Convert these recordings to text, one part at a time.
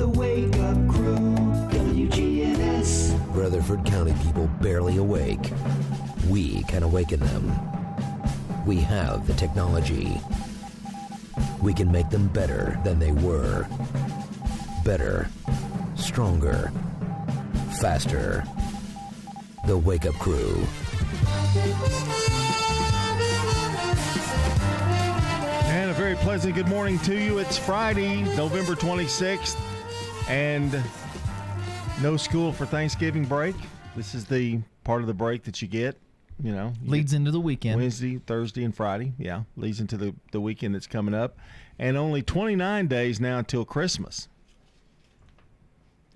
The Wake Up Crew, WGNS. Rutherford County people barely awake. We can awaken them. We have the technology. We can make them better than they were. Better, stronger, faster. The Wake Up Crew. And a very pleasant good morning to you. It's Friday, November 26th, and no school for Thanksgiving break. This is the part of the break that you get, you know. you Leads into the weekend. Wednesday, Thursday, and Friday. Yeah, leads into the, the weekend that's coming up. And only 29 days now until Christmas.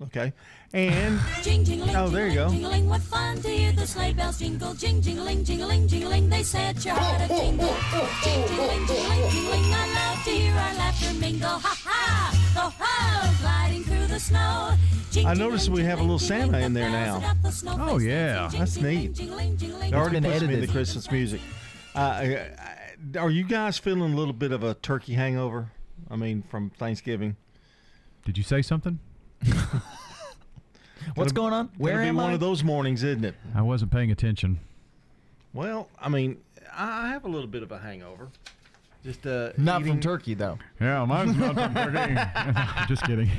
Okay. And Jing jingling, Oh, there you go. jingling, what fun to hear the sleigh bells jingle, jing jingling, jingling, jingling. They said your heart a tingle, jing jingling, jingling, jingling. I love to hear our laughter mingle, ha ha, ho ho, gliding through the snow. Jing, I noticed we have a little Santa in there now. up the snowflakes Oh, yeah. That's neat. jingling, jingling. it already been puts me in the. Christmas music. Uh, I- I- are you guys feeling a little bit of a turkey hangover? I mean, from Thanksgiving? Did you say something? What's Gonna- going on? Where Gonna be am one of those mornings, isn't it? I wasn't paying attention. Well, I mean, I I have a little bit of a hangover. Just uh, Not eating- from turkey though. Yeah, mine's not from turkey. Just kidding.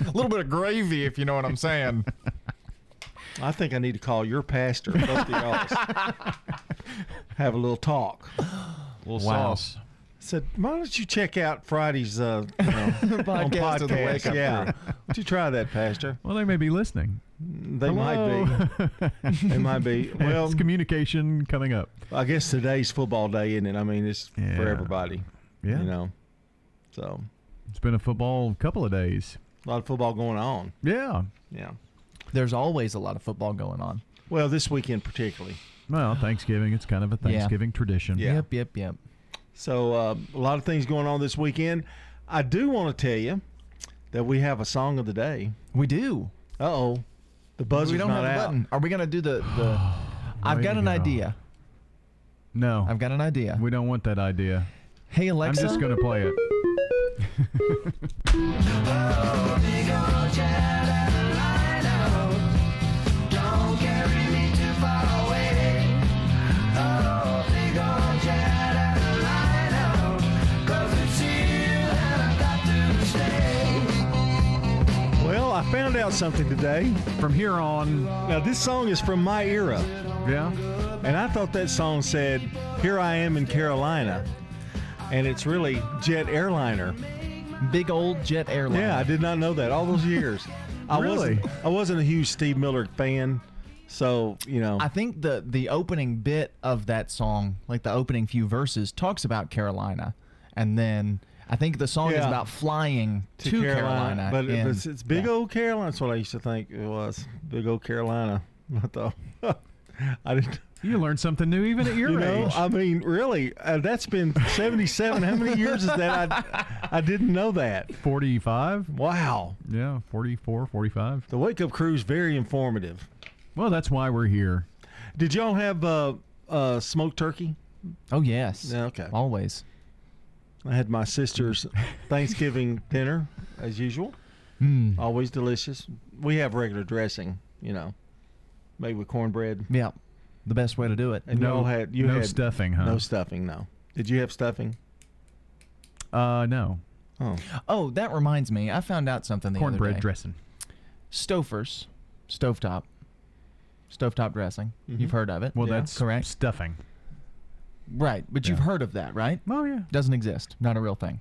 A little bit of gravy, if you know what I'm saying. I think I need to call your pastor, both of y'all. have a little talk. little Wow. sauce. Said, why don't you check out Friday's uh, you know, on Podcast of the Wake? Up Yeah, Crew. Why don't you try that, Pastor? Well, they may be listening. They might be. They might be. Well, it's communication coming up. I guess today's football day, isn't it? I mean, it's for everybody. Yeah, You know, so it's been a football couple of days. a lot of football going on. Yeah. Yeah. There's always a lot of football going on. Well, this weekend particularly. Well, Thanksgiving. It's kind of a Yeah. Thanksgiving tradition. Yeah. Yep, yep, yep. So uh, a lot of things going on this weekend. I do want to tell you that we have a song of the day. We do. Uh oh, the buzzer's we don't not have a button. Are we gonna do the the? I've got an go. idea. No, I've got an idea. we don't want that idea. Hey Alexa. I'm just going to play it. I found out something today. From here on, Now this song is from my era, yeah. and I thought that song said "Here I am in Carolina," and it's really Jet Airliner. Big old jet Airliner. Yeah, I did not know that all those years. I Really? wasn't. I wasn't a huge Steve Miller fan, so you know. I think the the opening bit of that song, like the opening few verses, talks about Carolina, and then I think the song is about flying to, Carolina. but and- it's, it's big yeah. old Carolina. That's what I used to think it was. Big old Carolina. I thought. I didn't. You learn something new even at your You know, age. I mean, really, uh, that's been 77. How many years is that? I, I didn't know that. 45? Wow. Yeah, 44, 45. The Wake Up Crew is very informative. Well, that's why we're here. Did y'all have uh, uh, smoked turkey? Oh yes. Yeah, okay. Always. I had my sister's Thanksgiving dinner, as usual. Mm. Always delicious. We have regular dressing, you know, made with cornbread. Yeah. The best way to do it. And no, y'all had you no had stuffing, huh? no stuffing. No. Did you have stuffing? uh, no. Oh, Oh, that reminds me. I found out something the other Cornbread day. dressing. Stouffer's, stovetop, stovetop dressing. You've heard of it? Well, Yeah. that's Correct. stuffing. Right, but you've heard of that, right? Oh, yeah. Doesn't exist. Not a real thing.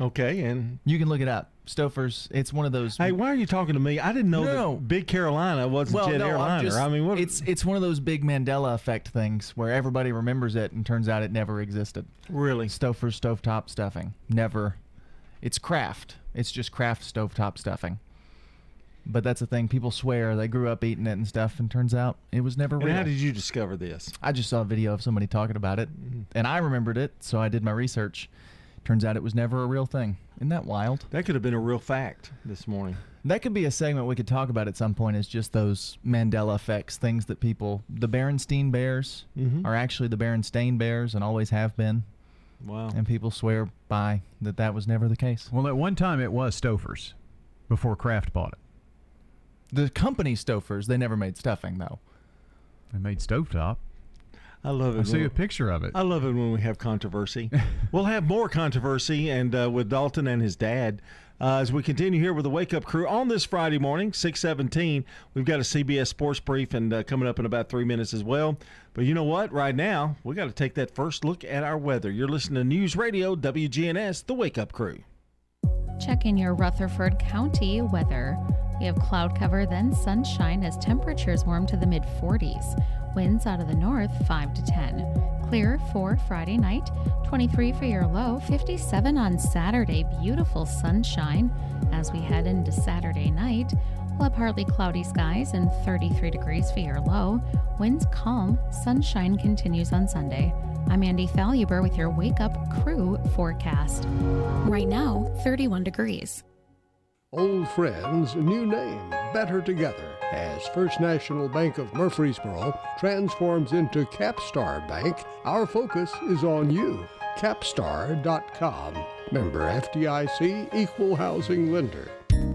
okay. And You can look it up. Stouffer's. It's one of those. hey, why are you talking to me? I didn't know No. that Big Carolina wasn't well, Jet no, Airliner. just, I mean, what? it's it's one of those big Mandela effect things where everybody remembers it and turns out it never existed. really Stouffer's stovetop stuffing. Never. It's Kraft. It's just Kraft stovetop stuffing. But that's the thing. People swear they grew up eating it and stuff, and turns out it was never And real. how did you discover this? I just saw a video of somebody talking about it, Mm-hmm. and I remembered it, so I did my research. Turns out it was never a real thing. Isn't that wild? That could have been a real fact this morning. That could be a segment we could talk about at some point. Is just those Mandela effects, things that people. The Berenstein Bears Mhm. are actually the Berenstain Bears and always have been. Wow. and people swear by that that was never the case. Well, at one time it was Stouffer's before Kraft bought it. The company Stouffer's, they never made stuffing though. They made stovetop. I love it. I see when- a picture of it. I love it when we have controversy. we'll have more controversy and uh, with Dalton and his dad uh, as we continue here with the Wake Up Crew on this Friday morning, six seventeen. We've got a CBS Sports Brief and uh, coming up in about three minutes as well. But you know what? Right now, we got to take that first look at our weather. You're listening to News Radio WGNS, the Wake Up Crew. Check in your Rutherford County weather. We have cloud cover, then sunshine as temperatures warm to the mid 40s. Winds out of the north 5 to 10. Clear for Friday night, 23 for your low, 57 on Saturday. Beautiful sunshine as we head into Saturday night. We'll have partly cloudy skies and 33 degrees for your low. Winds calm, sunshine continues on Sunday. I'm Andy Faluber with your Wake Up Crew forecast. Right now, 31 degrees. Old friends, new name, better together. As First National Bank of Murfreesboro transforms into Capstar Bank, our focus is on you. Capstar.com. Member FDIC, equal housing lender.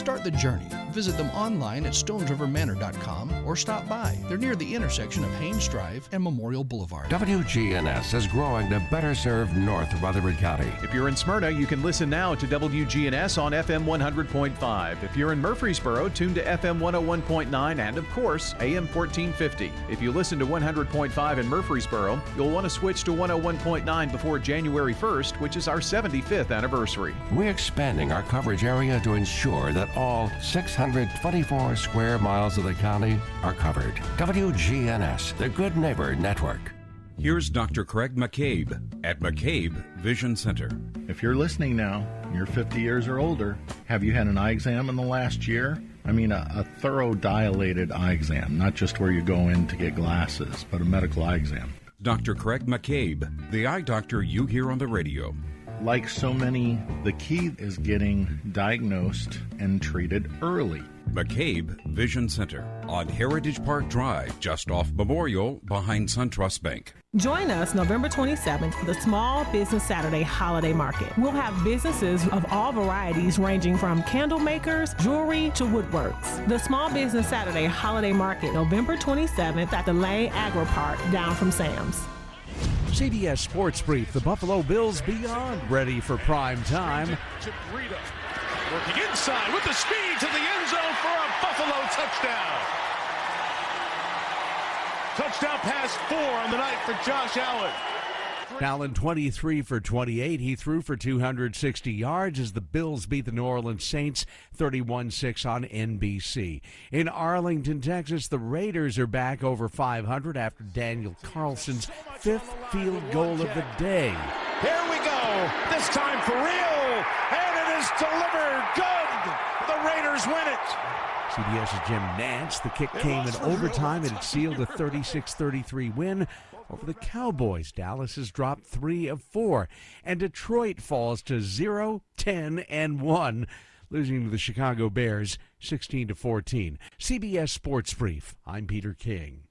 Start the journey. Visit them online at stonesrivermanor.com or stop by. They're near the intersection of Haynes Drive and Memorial Boulevard. WGNS is growing to better serve North Rutherford County. If you're in Smyrna, you can listen now to WGNS on FM 100.5. If you're in Murfreesboro, tune to FM 101.9 and, of course, AM 1450. If you listen to 100.5 in Murfreesboro, you'll want to switch to 101.9 before January 1st, which is our 75th anniversary. We're expanding our coverage area to ensure that all 624 square miles of the county are covered. WGNS, the Good Neighbor Network. Here's Dr. Craig McCabe at McCabe Vision Center. If you're listening now, you're 50 years or older, have you had an eye exam in the last year? I mean, a, a thorough dilated eye exam, not just where you go in to get glasses, but a medical eye exam. Dr. Craig McCabe, the eye doctor you hear on the radio. Like so many, the key is getting diagnosed and treated early. McCabe Vision Center on Heritage Park Drive, just off Memorial, behind SunTrust Bank. Join us November 27th for the Small Business Saturday Holiday Market. We'll have businesses of all varieties ranging from candle makers, jewelry to woodworks. The Small Business Saturday Holiday Market, November 27th at the Lane Agri-Park down from Sam's. CBS Sports Brief. The Buffalo Bills beyond ready for prime time. Working inside with the speed to the end zone for a Buffalo touchdown. Touchdown pass four on the night for Josh Allen. Allen 23 for 28. He threw for 260 yards as the Bills beat the New Orleans Saints 31 6 on NBC. In Arlington, Texas, the Raiders are back over 500 after Daniel Carlson's fifth field goal of the day. Here we go. This time for real. And it is delivered. Good. The Raiders win it. CBS's Jim Nantz. The kick came in overtime and it sealed a 36 33 win over the Cowboys. Dallas has dropped three of four, and Detroit falls to 0 10 and 1, losing to the Chicago Bears 16 to 14. CBS Sports Brief. I'm Peter King.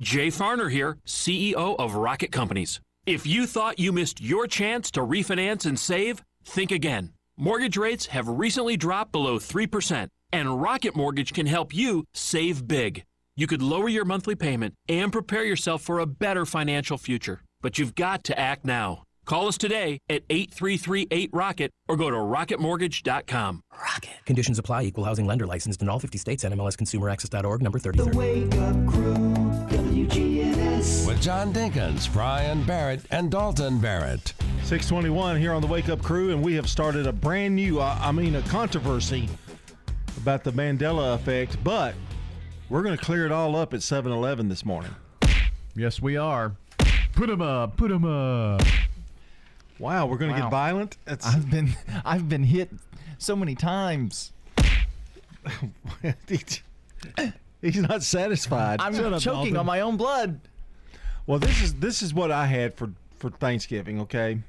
Jay Farner here, CEO of Rocket Companies. If you thought you missed your chance to refinance and save, think again. Mortgage rates have recently dropped below 3%, and Rocket Mortgage can help you save big. You could lower your monthly payment and prepare yourself for a better financial future. But you've got to act now. Call us today at 833-8ROCKET or go to rocketmortgage.com. Rocket. Conditions apply. Equal housing lender licensed in all 50 states. NMLSConsumerAccess.org number 33. With John Dinkins, Brian Barrett, and Dalton Barrett. 621 here on the Wake Up Crew, and we have started a brand new, uh, I mean, a controversy about the Mandela effect, but we're going to clear it all up at 7 Eleven this morning. Yes, we are. Put Put 'em up. Put Put 'em up. Wow, we're going to Wow. get violent? It's, I've been I've been hit so many times. He's not satisfied. I'm choking on my own blood. Well, this is this is what I had for for Thanksgiving. Okay,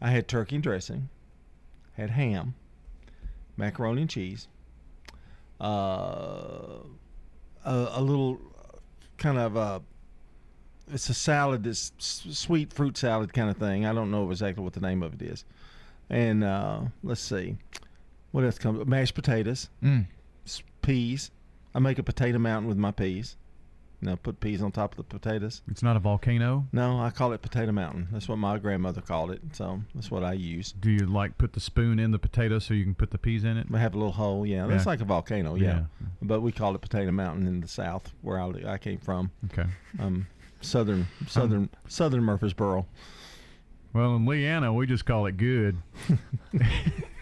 I had turkey and dressing, had ham, macaroni and cheese, uh, a, a little kind of a it's a salad, this sweet fruit salad kind of thing. I don't know exactly what the name of it is, and uh, let's see, what else comes? Mashed potatoes, Mm. peas. I make a potato mountain with my peas. You know, put peas on top of the potatoes. It's not a volcano. No, I call it potato mountain. That's what my grandmother called it. So that's what I use. Do you like put the spoon in the potato so you can put the peas in it? I have a little hole. Yeah, that's Yeah. like a volcano. Yeah. Yeah. but we call it potato mountain in the south where I, I came from. Okay. Um, southern southern southern Murfreesboro. Well, in Leanna, we just call it good.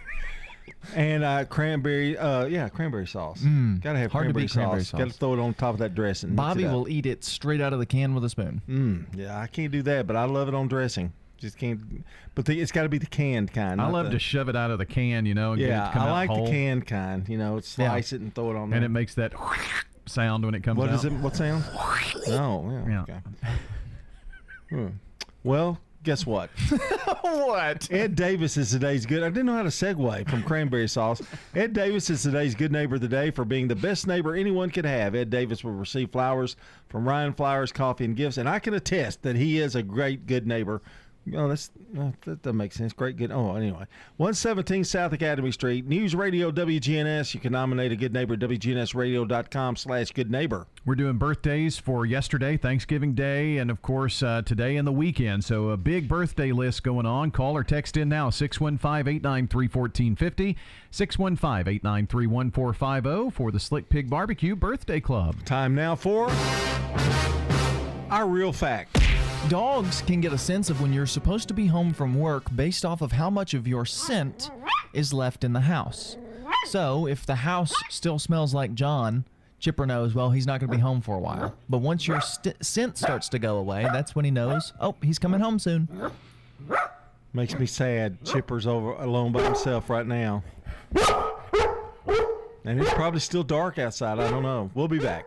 And uh, cranberry, uh, yeah, cranberry sauce. Mm, Gotta have hard to cranberry, beat cranberry sauce. Gotta throw it on top of that dressing. Bobby will eat it straight out of the can with a spoon. Mm, yeah, I can't do that, but I love it on dressing. Just can't. But the, it's got to be the canned kind. I love the- to shove it out of the can, you know, and get it Yeah, to come I like whole. the canned kind. You know, slice it and throw it on there. and it makes that sound when it comes What out. is it? What sound? Oh, yeah. Yeah. Okay. Hmm. Well, guess what? what? Ed Davis is today's good. I didn't know how to segue from cranberry sauce. Ed Davis is today's good neighbor of the day for being the best neighbor anyone could have. Ed Davis will receive flowers from Ryan Flowers Coffee and Gifts, and I can attest that he is a great good neighbor. Oh, that's oh, that doesn't make sense. Great, good. Oh, anyway, one seventeen South Academy Street, News Radio WGNS. You can nominate a good neighbor at WGNSradio.com slash good neighbor. We're doing birthdays for yesterday, Thanksgiving Day, and of course uh, today and the weekend. So a big birthday list going on. Call or text in now 615-893-1450, 615-893-1450 for the Slick Pig Barbecue Birthday Club. Time now for our real fact. Dogs can get a sense of when you're supposed to be home from work based off of how much of your scent is left in the house. So, if the house still smells like John, Chipper knows, well, he's not going to be home for a while. But once your st- scent starts to go away, that's when he knows, oh, he's coming home soon. Makes me sad. Chipper's over alone by himself right now. And it's probably still dark outside. I don't know. We'll be back.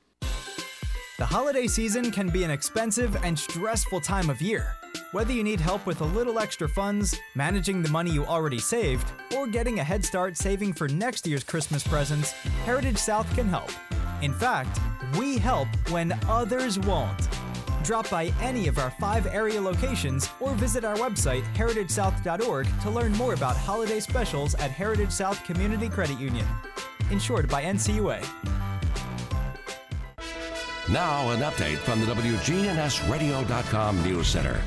The holiday season can be an expensive and stressful time of year. Whether you need help with a little extra funds, managing the money you already saved, or getting a head start saving for next year's Christmas presents, Heritage South can help. In fact, we help when others won't. Drop by any of our five area locations or visit our website, heritagesouth.org, to learn more about holiday specials at Heritage South Community Credit Union. Insured by NCUA. Now, an update from the WGNSradio.com News Center.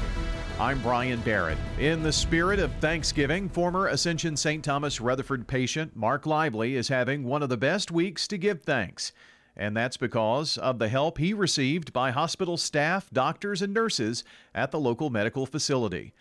I'm Brian Barrett. In the spirit of Thanksgiving, former Ascension St. Thomas Rutherford patient Mark Lively is having one of the best weeks to give thanks. And that's because of the help he received by hospital staff, doctors, and nurses at the local medical facility.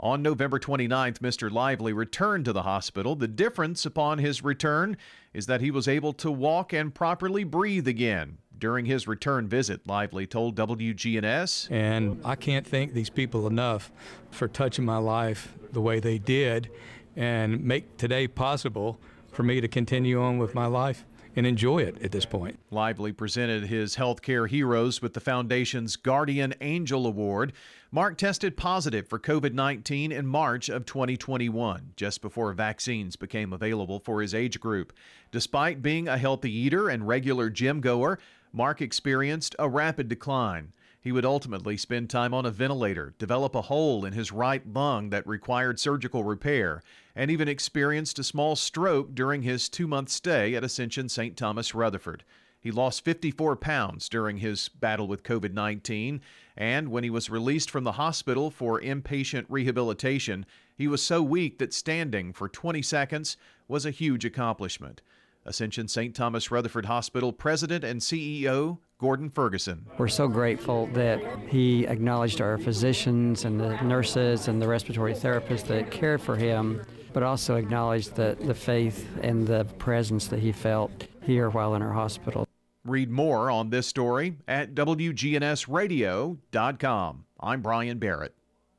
On November 29th, Mr. Lively returned to the hospital. The difference upon his return is that he was able to walk and properly breathe again. During his return visit, Lively told WGNS And I can't thank these people enough for touching my life the way they did and make today possible for me to continue on with my life and enjoy it at this point. Lively presented his healthcare heroes with the foundation's Guardian Angel Award. Mark tested positive for COVID 19 in March of 2021, just before vaccines became available for his age group. Despite being a healthy eater and regular gym goer, Mark experienced a rapid decline. He would ultimately spend time on a ventilator, develop a hole in his right lung that required surgical repair, and even experienced a small stroke during his two month stay at Ascension St. Thomas Rutherford. He lost 54 pounds during his battle with COVID 19, and when he was released from the hospital for inpatient rehabilitation, he was so weak that standing for 20 seconds was a huge accomplishment. Ascension St. Thomas Rutherford Hospital President and CEO Gordon Ferguson. We're so grateful that he acknowledged our physicians and the nurses and the respiratory therapists that cared for him, but also acknowledged the, the faith and the presence that he felt here while in our hospital. Read more on this story at WGNSradio.com. I'm Brian Barrett.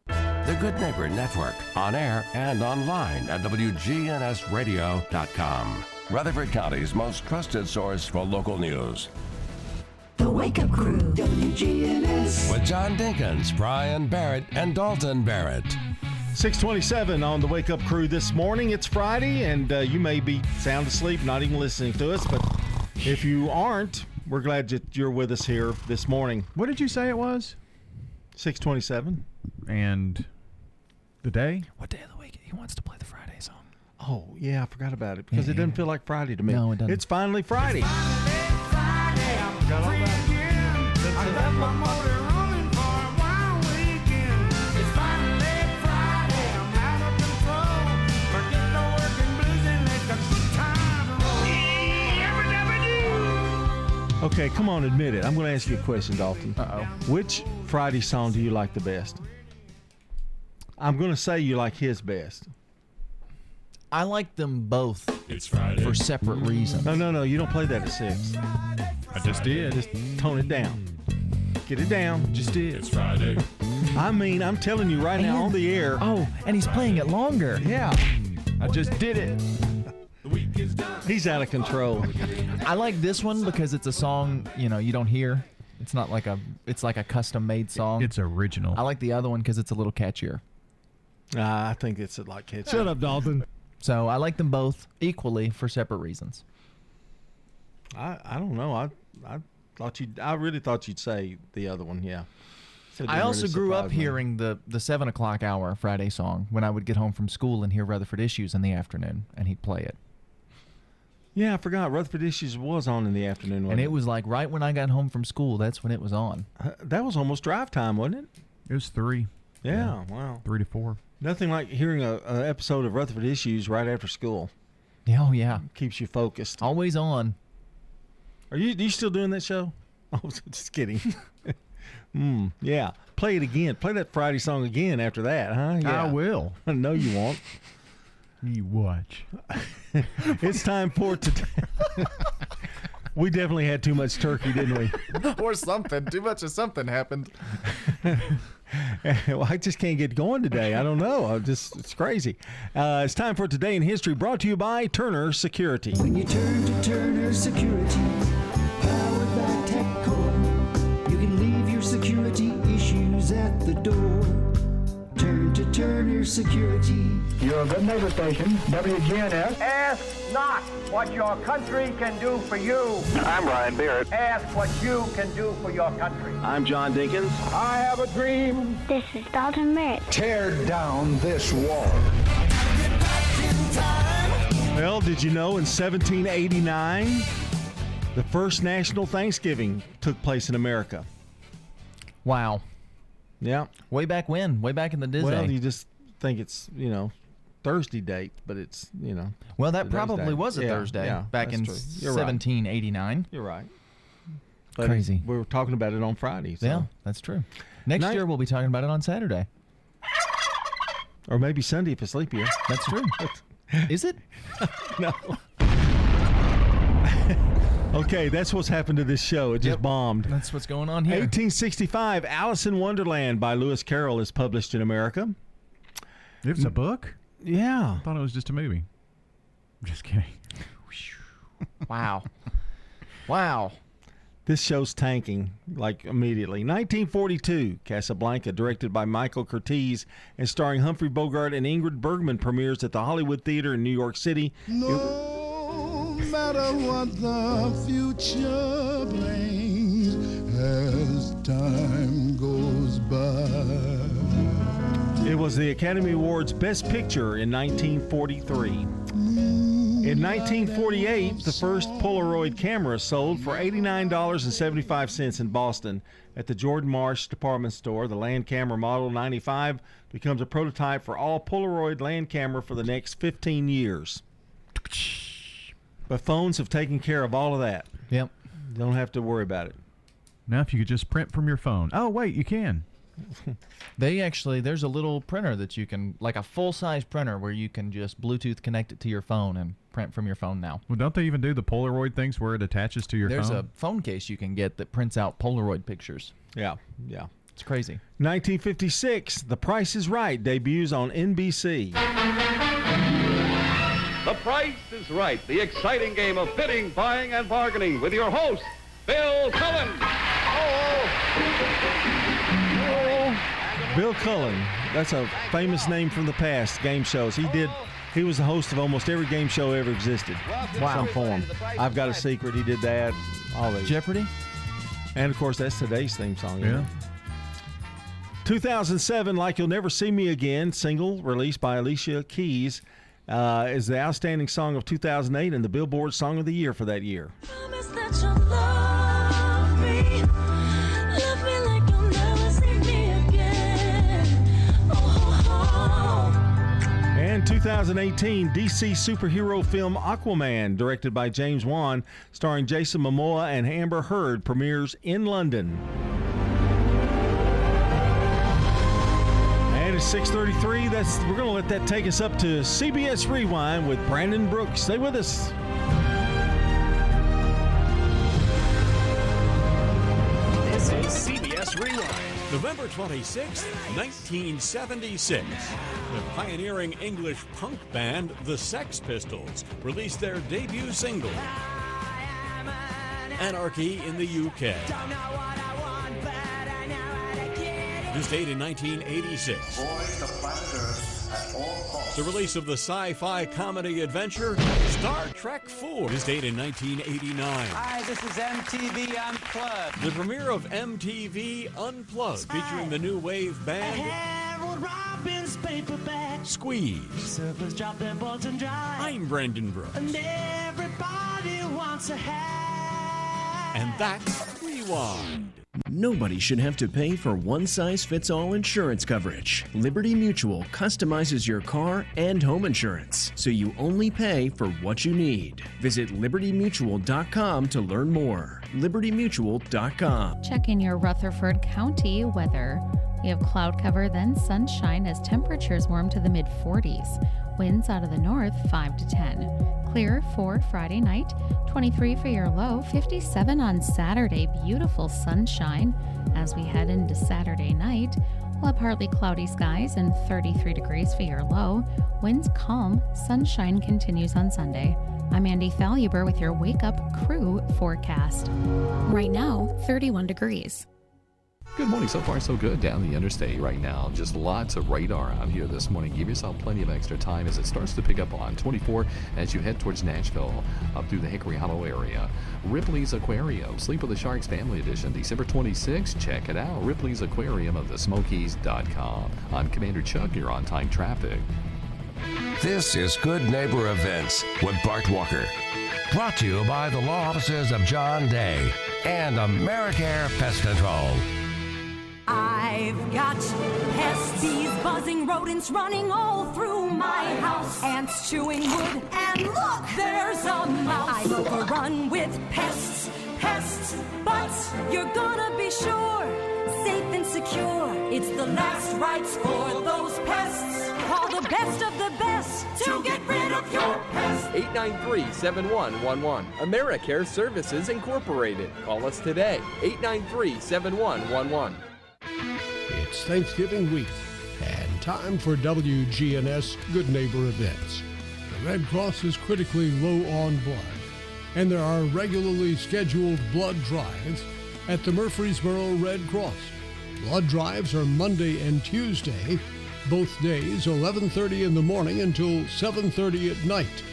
The Good Neighbor Network, on air and online at WGNSradio.com. Rutherford County's most trusted source for local news. The Wake Up Crew, WGNS. With John Dinkins, Brian Barrett, and Dalton Barrett. 627 on the Wake Up Crew this morning. It's Friday, and uh, you may be sound asleep, not even listening to us, but if you aren't, we're glad that you're with us here this morning. What did you say it was? 627. And the day? What day of the week? He wants to play the Friday song. Oh, yeah, I forgot about it because Yeah, it doesn't yeah. feel like Friday to me. No, it doesn't. It's finally Friday. Okay, come on, admit it. I'm going to ask you a question, Dalton. Uh oh. Which Friday song do you like the best? I'm going to say you like his best. I like them both for separate reasons. No, no, no. You don't play that at six. I just did. Just tone it down. Get it down. Just did. It's Friday. I mean, I'm telling you right now on the air. Oh, and he's playing it longer. Yeah, I just did it. he's out of control. I like this one because it's a song you know you don't hear. It's not like a it's like a custom made song. It's original. I like the other one because it's a little catchier. Uh, I think it's a lot catch. Shut up, Dalton. So I like them both equally for separate reasons. I, I don't know. I I thought you. I really thought you'd say the other one. Yeah. I also really grew up me. hearing the the seven o'clock hour Friday song when I would get home from school and hear Rutherford Issues in the afternoon, and he'd play it. Yeah, I forgot. Rutherford Issues was on in the afternoon. Wasn't And it was like right when I got home from school, that's when it was on. Uh, that was almost drive time, wasn't it? It was three. Yeah. Wow. Three to four. Nothing like hearing a, a episode of Rutherford Issues right after school. Oh yeah, Keeps you focused. always on. Are you you still doing that show? Oh, just kidding. mm, yeah. Play it again. Play that Friday song again after that, huh? Yeah. I will. no, you won't. You watch. it's time for today. We definitely had too much turkey, didn't we? or something. Too much of something happened. well, I just can't get going today. I don't know. I just it's crazy. Uh, it's time for today in history. Brought to you by Turner Security. When you turn to Turner Security, Turner Security. Your good neighbor station, WGNS. Ask not what your country can do for you. I'm Ryan Barrett. Ask what you can do for your country. I'm John Dinkins. I have a dream. This is Dalton Merritt. Tear down this wall. Well, did you know in 1789, the first national Thanksgiving took place in America? Wow. Yeah. Way back when? Way back in the Disney. Well, you just think it's, you know, Thursday date, but it's, you know. Well, that probably was a Yeah, Thursday yeah, back in true. You're right. 1789. You're right. But Crazy. We were talking about it on Friday. So. Yeah, that's true. Next Night- year we'll be talking about it on Saturday. Or maybe Sunday if it's leap year. That's true. Is it? no. okay, that's what's happened to this show. It just bombed. That's what's going on here. 1865, Alice in Wonderland by Lewis Carroll is published in America. It's a book? Yeah. I thought it was just a movie. Just kidding. Wow. Wow. This show's tanking like immediately. 1942, Casablanca, directed by Michael Curtiz and starring Humphrey Bogart and Ingrid Bergman, premieres at the Hollywood Theater in New York City. No matter what the future brings as time goes by. It was the Academy Awards Best Picture in 1943. In 1948, the first Polaroid camera sold for $89.75 in Boston at the Jordan Marsh department store. The Land Camera Model 95 becomes a prototype for all Polaroid land camera for the next 15 years. But phones have taken care of all of that. Yep. Don't have to worry about it. Now, if you could just print from your phone. Oh, wait, you can. They actually, there's a little printer that you can, like a full size printer where you can just Bluetooth connect it to your phone and print from your phone now. Well, don't they even do the Polaroid things where it attaches to your There's phone? There's a phone case you can get that prints out Polaroid pictures. Yeah, yeah. It's crazy. 1956, The Price is Right debuts on NBC. The Price is Right, the exciting game of bidding, buying, and bargaining with your host, Bill Cullen. Bill Cullen, that's a famous name from the past, game shows. He did. He was the host of almost every game show ever existed. Wow. Some form. I've got a secret. He did that. All these. Jeopardy. And of course, that's today's theme song. isn't Yeah. 2007, Like You'll Never See Me Again, single released by Alicia Keys, uh, is the outstanding song of 2008 and the Billboard Song of the Year for that year. And 2018 DC superhero film Aquaman, directed by James Wan, starring Jason Momoa and Amber Heard, premieres in London. And it's 6:33. That's we're going to let that take us up to CBS Rewind with Brandon Brooks. Stay with us. This is CBS Rewind, November 26, 1976. The pioneering English punk band, the Sex Pistols, released their debut single, Anarchy in the UK. This date in 1986. The release of the sci fi comedy adventure Star Trek IV. This date in 1989. Hi, this is MTV Unplugged. The premiere of MTV Unplugged, featuring the new wave band Harold Robbins paperback. Squeeze. Surfers drop their boats and drive. I'm Brendan Brooks. And everybody wants a hat. And that's Rewind. Nobody should have to pay for one size fits all insurance coverage. Liberty Mutual customizes your car and home insurance, so you only pay for what you need. Visit libertymutual.com to learn more. libertymutual.com. Check in your Rutherford County weather. We have cloud cover, then sunshine as temperatures warm to the mid 40s. Winds out of the north 5 to 10. Clear for Friday night, 23 for your low, 57 on Saturday. Beautiful sunshine as we head into Saturday night. We'll have partly cloudy skies and 33 degrees for your low. Winds calm, sunshine continues on Sunday. I'm Andy Faluber with your Wake Up Crew forecast. Right now, 31 degrees. Good morning. So far, so good down the interstate right now. Just lots of radar out here this morning. Give yourself plenty of extra time as it starts to pick up on 24 as you head towards Nashville up through the Hickory Hollow area. Ripley's Aquarium, Sleep with the Sharks Family Edition, December 26. Check it out. Ripley's Aquarium of the Smokies.com. I'm Commander Chuck. You're on time traffic. This is Good Neighbor Events with Bart Walker. Brought to you by the law offices of John Day and Americare Pest Control. I've got pests, bees, buzzing rodents running all through my house. Ants chewing wood, and look, there's a mouse. I'm overrun with pests, pests, but you're gonna be sure, safe and secure. It's the last rites for those pests. Call the best of the best to get rid of your pests. 893-7111. AmeriCare Services Incorporated. Call us today. 893-7111. It's Thanksgiving week and time for WGNS Good Neighbor events. The Red Cross is critically low on blood. and there are regularly scheduled blood drives at the Murfreesboro Red Cross. Blood drives are Monday and Tuesday, both days 11:30 in the morning until 7:30 at night.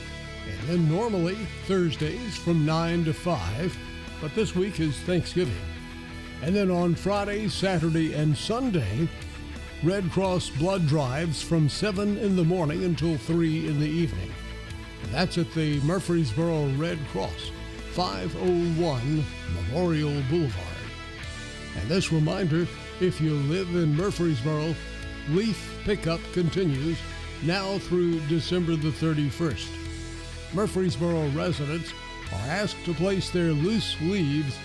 And then normally Thursdays from 9 to 5, but this week is Thanksgiving. And then on Friday, Saturday, and Sunday, Red Cross blood drives from 7 in the morning until 3 in the evening. That's at the Murfreesboro Red Cross, 501 Memorial Boulevard. And this reminder if you live in Murfreesboro, leaf pickup continues now through December the 31st. Murfreesboro residents are asked to place their loose leaves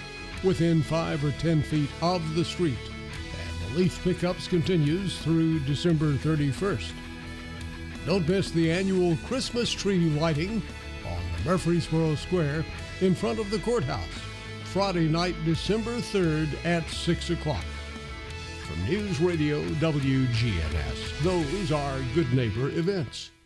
within 5 or 10 feet of the street. And the leaf pickups continues through December 31st. Don't miss the annual Christmas tree lighting on the Murfreesboro Square in front of the courthouse, Friday night, December 3rd at 6 o'clock. From News Radio WGNS, those are Good Neighbor events.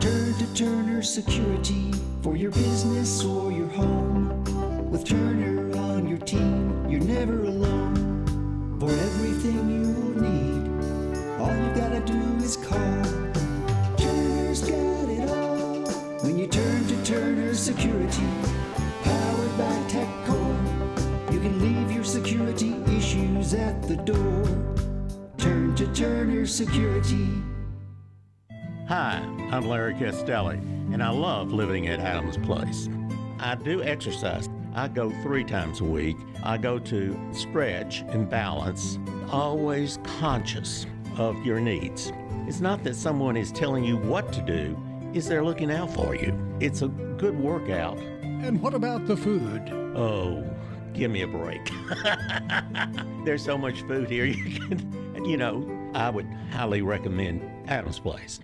Turn to Turner Security for your business or your home. With Turner on your team, you're never alone. For everything you need, all you gotta do is call. Turner's got it all. When you turn to Turner Security, powered by TechCore, you can leave your security issues at the door. Turn to Turner Security. Hi, I'm Larry Castelli, and I love living at Adams Place. I do exercise. I go three times a week. I go to stretch and balance, always conscious of your needs. It's not that someone is telling you what to do, is they're looking out for you. It's a good workout. And what about the food? Oh, give me a break. There's so much food here. You can, you know, I would highly recommend Adams Place.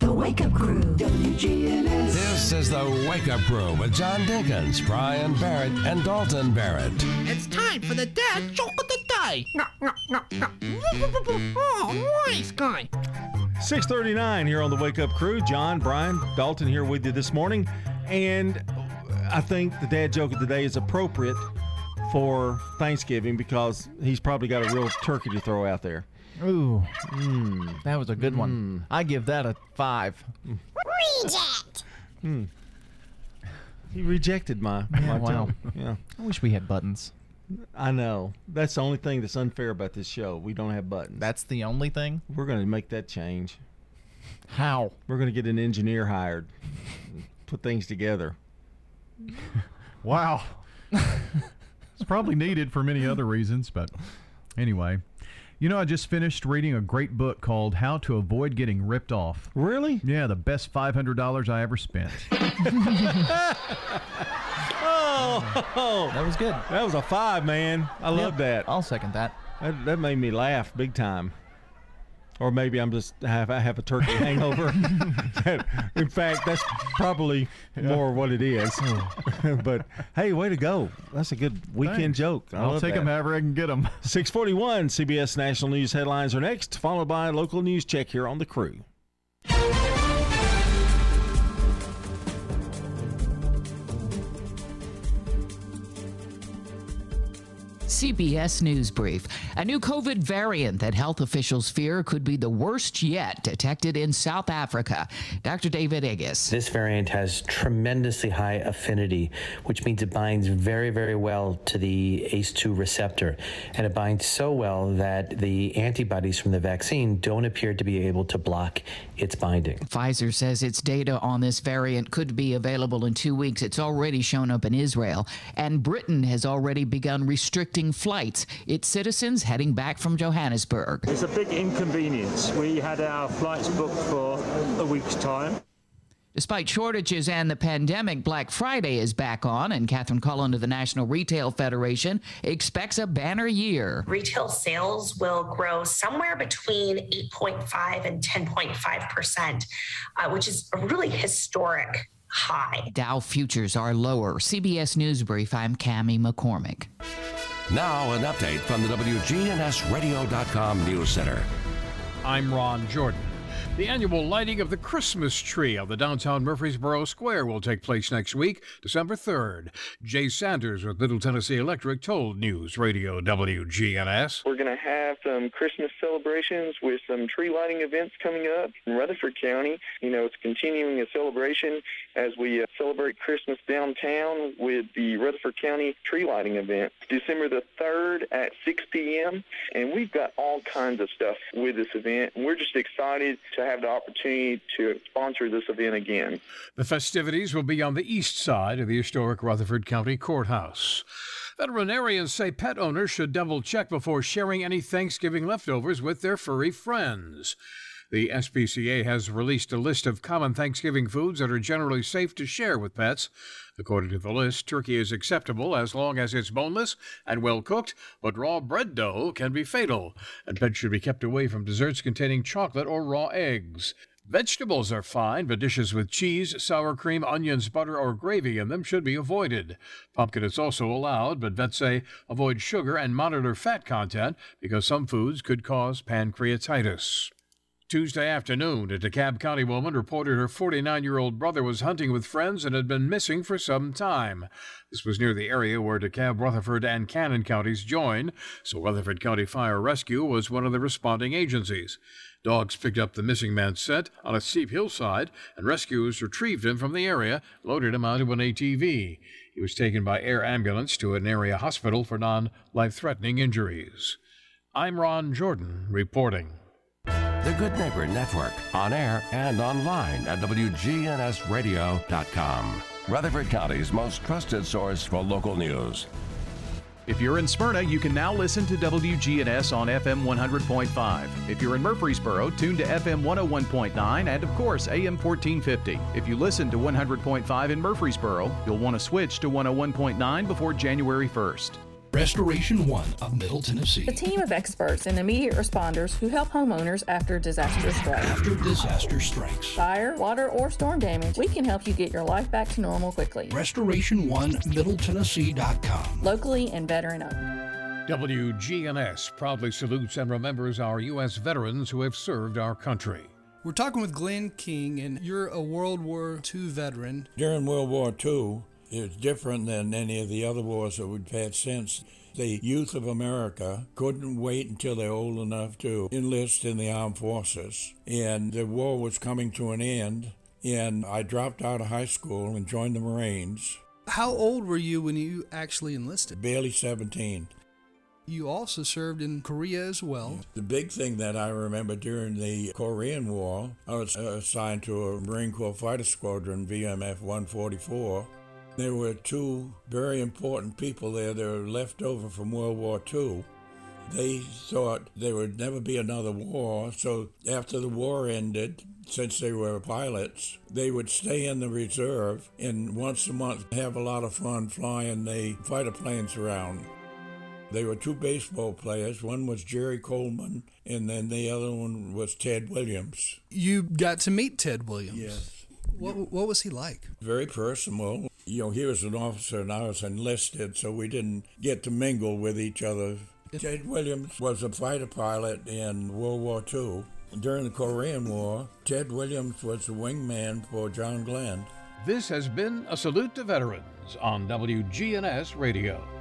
The Wake Up Crew, WGNS. This is the Wake Up Crew with John Dinkins, Brian Barrett, and Dalton Barrett. It's time for the dad joke of the day. No, no, no, no. Oh, nice guy. 639 here on the Wake Up Crew. John, Brian, Dalton here with you this morning. And I think the dad joke of the day is appropriate for Thanksgiving because he's probably got a real turkey to throw out there. Ooh, Mm. that was a good one. I give that a five. Reject. Hmm. He rejected my, my wow. joke. Yeah. I wish we had buttons. I know. That's the only thing that's unfair about this show. We don't have buttons. That's the only thing. We're going to make that change. How? We're going to get an engineer hired, put things together. Wow. it's probably needed for many other reasons, but anyway. You know, I just finished reading a great book called How to Avoid Getting Ripped Off. Really? Yeah, the best $500 I ever spent. Oh, that was good. That was a five, man. I love that. I'll second that. That that made me laugh big time. Or maybe I'm just have I have a turkey hangover. In fact, that's probably more what it is. but hey, way to go! That's a good weekend Thanks. joke. I I'll love take that. them however I can get them. 641 CBS National News headlines are next, followed by a local news check here on the crew. CBS News Brief. A new COVID variant that health officials fear could be the worst yet detected in South Africa. Dr. David Agus. This variant has tremendously high affinity, which means it binds very, very well to the ACE2 receptor. And it binds so well that the antibodies from the vaccine don't appear to be able to block its binding. Pfizer says its data on this variant could be available in two weeks. It's already shown up in Israel. And Britain has already begun restricting flights, its citizens heading back from Johannesburg. It's a big inconvenience. We had our flights booked for a week's time. Despite shortages and the pandemic, Black Friday is back on, and Catherine Cullen of the National Retail Federation expects a banner year. Retail sales will grow somewhere between 8.5 and 10.5 percent, uh, which is a really historic high. Dow futures are lower. CBS News Brief, I'm Cami McCormick. Now, an update from the WGNSradio.com News Center. I'm Ron Jordan. The annual lighting of the Christmas tree on the downtown Murfreesboro Square will take place next week, December 3rd. Jay Sanders with Middle Tennessee Electric told News Radio WGNS. We're going to have some Christmas celebrations with some tree lighting events coming up in Rutherford County. You know, it's continuing a celebration as we uh, celebrate Christmas downtown with the Rutherford County tree lighting event. December the 3rd at 6 p.m. And we've got all kinds of stuff with this event. We're just excited to have the opportunity to sponsor this event again. The festivities will be on the east side of the historic Rutherford County Courthouse. Veterinarians say pet owners should double check before sharing any Thanksgiving leftovers with their furry friends. The SPCA has released a list of common Thanksgiving foods that are generally safe to share with pets. According to the list, turkey is acceptable as long as it's boneless and well cooked, but raw bread dough can be fatal, and pets should be kept away from desserts containing chocolate or raw eggs. Vegetables are fine, but dishes with cheese, sour cream, onions, butter, or gravy in them should be avoided. Pumpkin is also allowed, but vets say avoid sugar and monitor fat content because some foods could cause pancreatitis. Tuesday afternoon, a DeKalb County woman reported her 49 year old brother was hunting with friends and had been missing for some time. This was near the area where DeKalb, Rutherford, and Cannon counties join, so Rutherford County Fire Rescue was one of the responding agencies. Dogs picked up the missing man's scent on a steep hillside, and rescuers retrieved him from the area, loaded him onto an ATV. He was taken by air ambulance to an area hospital for non life threatening injuries. I'm Ron Jordan reporting. The Good Neighbor Network, on air and online at WGNSradio.com. Rutherford County's most trusted source for local news. If you're in Smyrna, you can now listen to WGNS on FM 100.5. If you're in Murfreesboro, tune to FM 101.9 and, of course, AM 1450. If you listen to 100.5 in Murfreesboro, you'll want to switch to 101.9 before January 1st. Restoration One of Middle Tennessee. A team of experts and immediate responders who help homeowners after disaster strikes. After disaster strikes. Fire, water, or storm damage, we can help you get your life back to normal quickly. Restoration One MiddleTennessee.com. Locally and veteran owned. WGNS proudly salutes and remembers our U.S. veterans who have served our country. We're talking with Glenn King, and you're a World War II veteran. During World War II, it was different than any of the other wars that we've had since. The youth of America couldn't wait until they're old enough to enlist in the armed forces. And the war was coming to an end. And I dropped out of high school and joined the Marines. How old were you when you actually enlisted? Barely 17. You also served in Korea as well. The big thing that I remember during the Korean War, I was assigned to a Marine Corps Fighter Squadron, VMF 144. There were two very important people there that were left over from World War II. They thought there would never be another war, so after the war ended, since they were pilots, they would stay in the reserve and once a month have a lot of fun flying the fighter planes around. They were two baseball players. One was Jerry Coleman, and then the other one was Ted Williams. You got to meet Ted Williams. Yes. What, what was he like? Very personal. You know, he was an officer and I was enlisted, so we didn't get to mingle with each other. Ted Williams was a fighter pilot in World War II. During the Korean War, Ted Williams was the wingman for John Glenn. This has been a salute to veterans on WGNS Radio.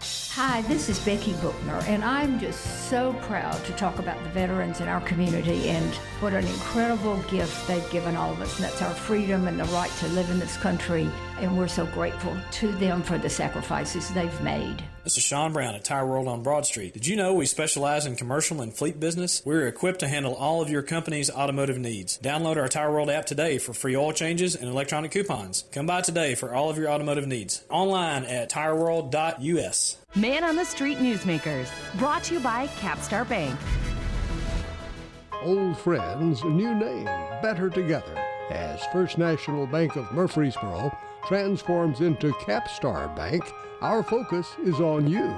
Hi, this is Becky Bookner, and I'm just so proud to talk about the veterans in our community and what an incredible gift they've given all of us. And that's our freedom and the right to live in this country. And we're so grateful to them for the sacrifices they've made. This is Sean Brown at Tire World on Broad Street. Did you know we specialize in commercial and fleet business? We're equipped to handle all of your company's automotive needs. Download our Tire World app today for free oil changes and electronic coupons. Come by today for all of your automotive needs. Online at tireworld.us. Man on the Street Newsmakers, brought to you by Capstar Bank. Old friends, new name, better together, as First National Bank of Murfreesboro transforms into Capstar Bank our focus is on you.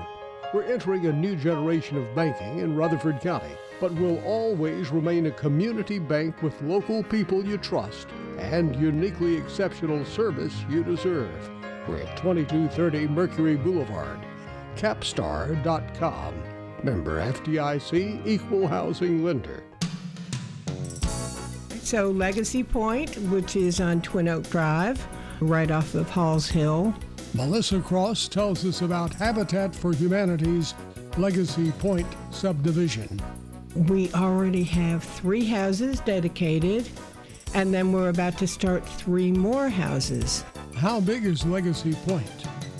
We're entering a new generation of banking in Rutherford County, but will always remain a community bank with local people you trust and uniquely exceptional service you deserve. We're at 2230 Mercury Boulevard. Capstar.com. Member FDIC Equal Housing Lender. So, Legacy Point, which is on Twin Oak Drive, right off of Halls Hill, Melissa Cross tells us about Habitat for Humanity's Legacy Point subdivision. We already have three houses dedicated, and then we're about to start three more houses. How big is Legacy Point?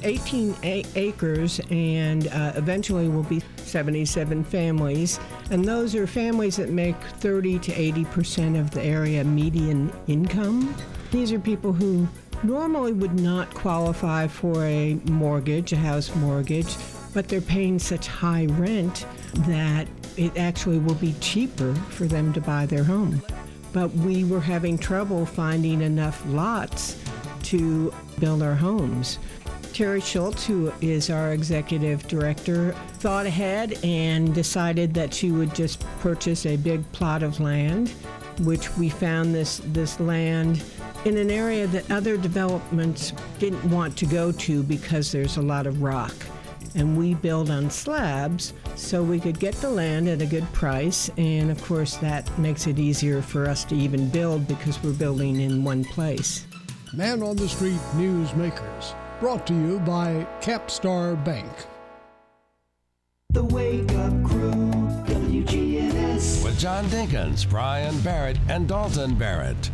18 a- acres, and uh, eventually will be 77 families. And those are families that make 30 to 80 percent of the area median income. These are people who normally would not qualify for a mortgage, a house mortgage, but they're paying such high rent that it actually will be cheaper for them to buy their home. But we were having trouble finding enough lots to build our homes. Terry Schultz, who is our executive director, thought ahead and decided that she would just purchase a big plot of land, which we found this, this land in an area that other developments didn't want to go to because there's a lot of rock. And we build on slabs so we could get the land at a good price. And of course, that makes it easier for us to even build because we're building in one place. Man on the Street Newsmakers, brought to you by Capstar Bank. The Wake Up Crew, WGNS. With John Dinkins, Brian Barrett, and Dalton Barrett.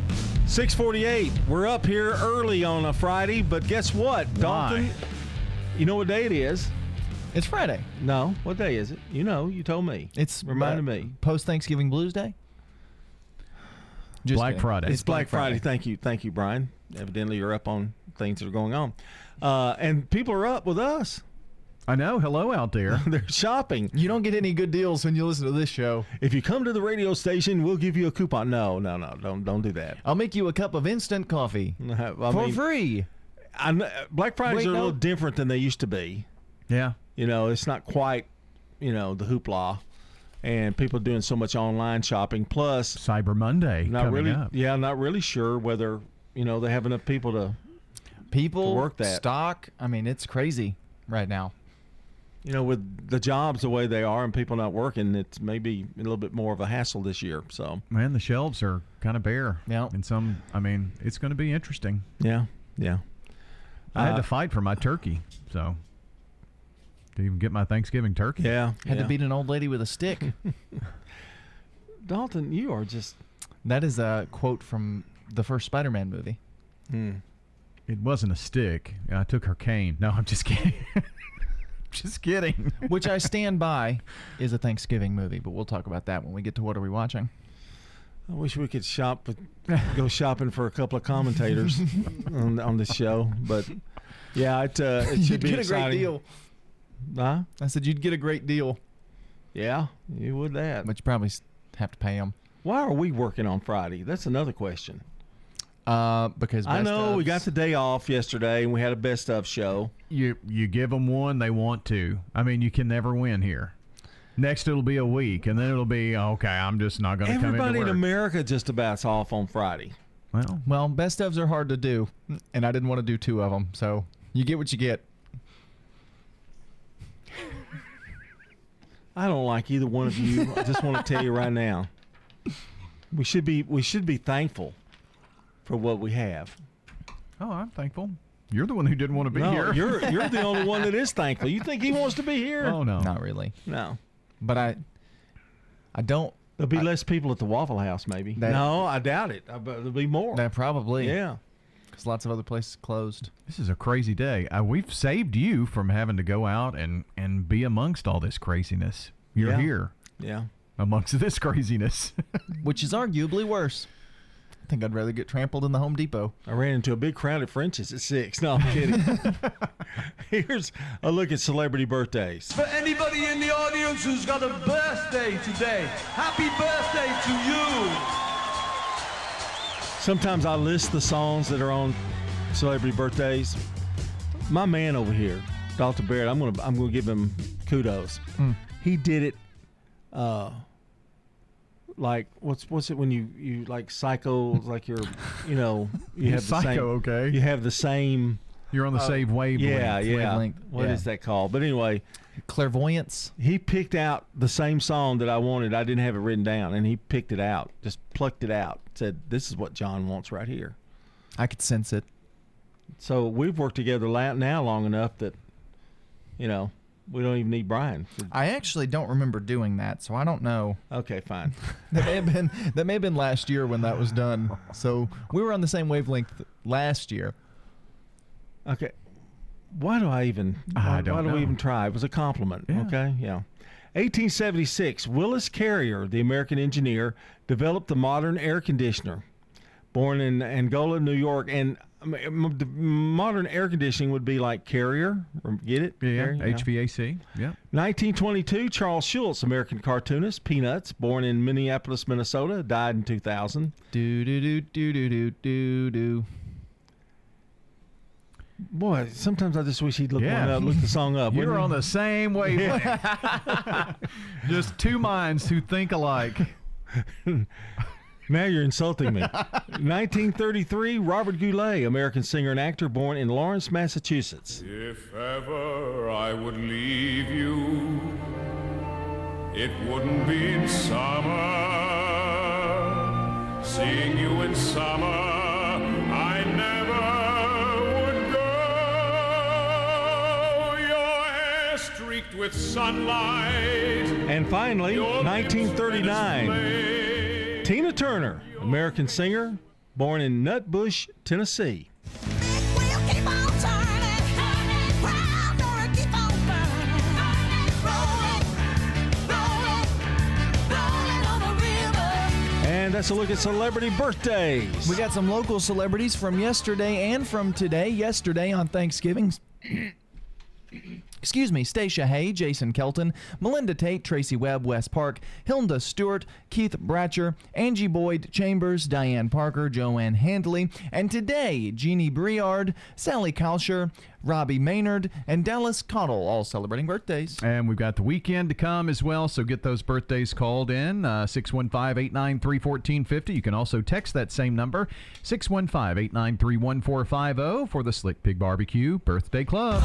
648. We're up here early on a Friday, but guess what, Dalton? You know what day it is? It's Friday. No. What day is it? You know, you told me. It's reminded uh, me. Post Thanksgiving Blues Day. Just Black kidding. Friday. It's, Black, Friday. Thank you. Thank you, Brian. Evidently, you're up on things that are going on. Uh, and people are up with us. I know. Hello out there. They're shopping. You don't get any good deals when you listen to this show. If you come to the radio station, we'll give you a coupon. No, no, no. Don't don't do that. I'll make you a cup of instant coffee I for mean, free. I kn- Black Fridays Wait, are a no. little different than they used to be. Yeah. You know, it's not quite, you know, the hoopla, and people doing so much online shopping. Plus, Cyber Monday not coming really, up. yeah, not really sure whether you know they have enough people to People to work that. stock. I mean, it's crazy right now. You know, with the jobs the way they are and people not working, it's maybe a little bit more of a hassle this year. So, Man, the shelves are kind of bare. Yeah. And some, I mean, it's going to be interesting. yeah, yeah. I had Uh, to fight for my turkey, so to even get my Thanksgiving turkey. Yeah, Had yeah. to beat an old lady with a stick. Dalton, you are just that is a quote from the first Spider-Man movie. hmm. It wasn't a stick. I took her cane. No, I'm just kidding. just kidding. which I stand by, is a Thanksgiving movie. But we'll talk about that when we get to what are we watching. I wish we could shop, go shopping for a couple of commentators on on this show. But yeah, it uh, it should You'd be get a great deal. Huh? I said you'd get a great deal, Yeah, you would that. but you probably have to pay them. Why are we working on Friday? That's another question. Uh, because I best know we got the day off yesterday and we had a best of show. You you give them one, they want two. I mean, you can never win here. Next, it'll be a week, and then it'll be okay. I'm just not going to come Everybody in. America just about's off on Friday. well, Well, best ofs are hard to do, and I didn't want to do two of them. So you get what you get. I don't like either one of you. I just want to tell you right now. We should be we should be thankful for what we have. oh, I'm thankful. You're the one who didn't want to be no, here. you're you're the only one that is thankful. You think he wants to be here? Oh no, not really. No, but I, I don't. There'll be less people at the Waffle House, maybe. That- no, I doubt it. I bet there'll be more. That probably. Yeah. Because lots of other places closed. This is a crazy day. Uh, we've saved you from having to go out and and be amongst all this craziness. You're Yeah. here. Yeah. Amongst this craziness. Which is arguably worse. I think I'd rather get trampled in the Home Depot. I ran into a big crowd at French's at six. No, I'm kidding. Here's a look at celebrity birthdays. For anybody in the audience who's got a birthday today, happy birthday to you. Sometimes I list the songs that are on celebrity birthdays. My man over here, Dr. Barrett, I'm gonna I'm gonna give him kudos. Mm. He did it. Uh, like what's what's it when you you like psycho like you're you know you have the psycho, same, okay. you have the same You're on the uh, same wavelength. yeah yeah Wavelength, What is yeah. that called but anyway clairvoyance he picked out the same song that I wanted I didn't have it written down and he picked it out just plucked it out said this is what John wants right here I could sense it. so we've worked together now long enough that you know we don't even need Brian I actually don't remember doing that, so I don't know. okay fine that may have been that may have been last year when that was done. So we were on the same wavelength last year. Okay. Why do I even? I Why, don't why do know. we even try? It was a compliment. Okay. Yeah. 1876. Willis Carrier, the American engineer, developed the modern air conditioner. Born in Angola, New York, and the modern air conditioning would be like Carrier. Get it? Yeah, Carrier, HVAC. Yeah. 1922, Charles Schulz, American cartoonist, Peanuts, born in Minneapolis, Minnesota, died in 2000. Do do do do do do do do. Boy, sometimes I just wish he'd look Yeah. one up, look the song up. You're on the same wavelength. Just two minds who think alike. Now you're insulting me. 1933, Robert Goulet, American singer and actor, born in Lawrence, Massachusetts. If ever I would leave you, it wouldn't be in summer. Seeing you in summer, I never would go. Your hair streaked with sunlight. And finally, 1939, Tina Turner, American singer, born in Nutbush, Tennessee. And that's a look at celebrity birthdays. We got some local celebrities from yesterday and from today. Yesterday on Thanksgiving. Excuse me, Stacia Hay, Jason Kelton, Melinda Tate, Tracy Webb, Wes Park, Hilda Stewart, Keith Bratcher, Angie Boyd Chambers, Diane Parker, Joanne Handley, and today, Jeannie Briard, Sally Kalsher, Robbie Maynard, and Dallas Cottle, all celebrating birthdays. And we've got the weekend to come as well, so get those birthdays called in. Uh, 615 893 1450. You can also text that same number, 615 893 1450, for the Slick Pig Barbecue Birthday Club.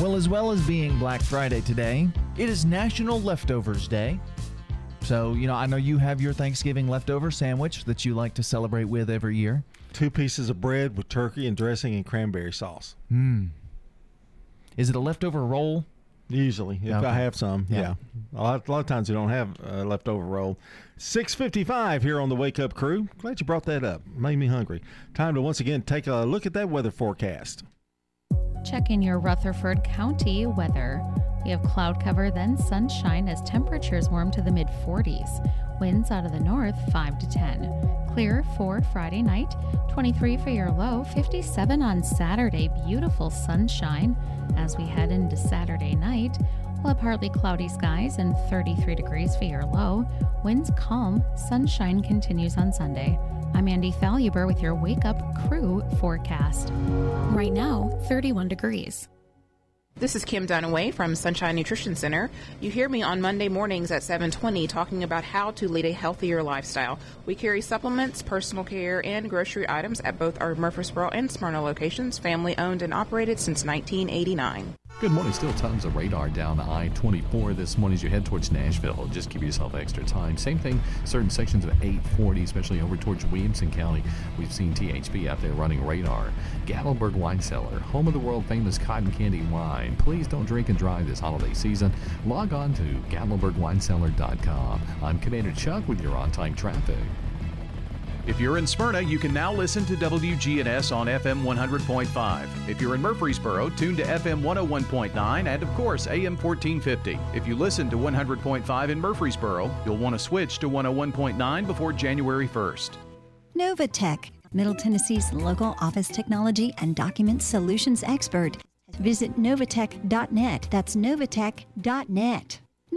Well, as well as being Black Friday today, it is National Leftovers Day. So, you know, I know you have your Thanksgiving leftover sandwich that you like to celebrate with every year. Two pieces of bread with turkey and dressing and cranberry sauce. Hmm. Is it a leftover roll? Usually, if Okay. I have some, Yeah. yeah. A, lot, a lot of times you don't have a leftover roll. 655 here on the Wake Up Crew. Glad you brought that up. Made me hungry. Time to once again take a look at that weather forecast. Check in your Rutherford County weather. We have cloud cover, then sunshine as temperatures warm to the mid 40s. Winds out of the north 5 to 10. Clear for Friday night, 23 for your low, 57 on Saturday. Beautiful sunshine as we head into Saturday night. We'll have partly cloudy skies and 33 degrees for your low. Winds calm, sunshine continues on Sunday. I'm Andy Faluber with your Wake Up Crew forecast. Right now, 31 degrees. This is Kim Dunaway from Sunshine Nutrition Center. You hear me on Monday mornings at 7:20 talking about how to lead a healthier lifestyle. We carry supplements, personal care, and grocery items at both our Murfreesboro and Smyrna locations, family owned and operated since 1989. Good morning. Still tons of radar down I 24 this morning as you head towards Nashville. Just give yourself extra time. Same thing, certain sections of 840, especially over towards Williamson County. We've seen THB out there running radar. Gatlinburg Wine Cellar, home of the world famous cotton candy wine. Please don't drink and drive this holiday season. Log on to GatlinburgWineCellar.com. I'm Commander Chuck with your on time traffic. If you're in Smyrna, you can now listen to WGNS on FM 100.5. If you're in Murfreesboro, tune to FM 101.9 and, of course, AM 1450. If you listen to 100.5 in Murfreesboro, you'll want to switch to 101.9 before January 1st. Novatech, Middle Tennessee's local office technology and document solutions expert. Visit novatech.net. That's novatech.net.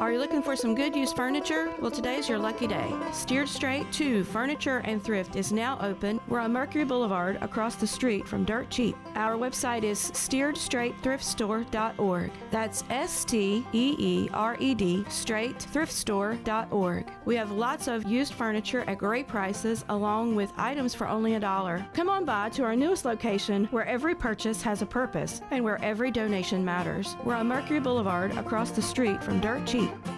Are you looking for some good used furniture? Well, today's your lucky day. Steered Straight 2 Furniture and Thrift is now open. We're on Mercury Boulevard across the street from Dirt Cheap. Our website is steeredstraightthriftstore.org. That's S T E E R E D straightthriftstore.org. We have lots of used furniture at great prices along with items for only a dollar. Come on by to our newest location where every purchase has a purpose and where every donation matters. We're on Mercury Boulevard across the street from Dirt Cheap. Thank you.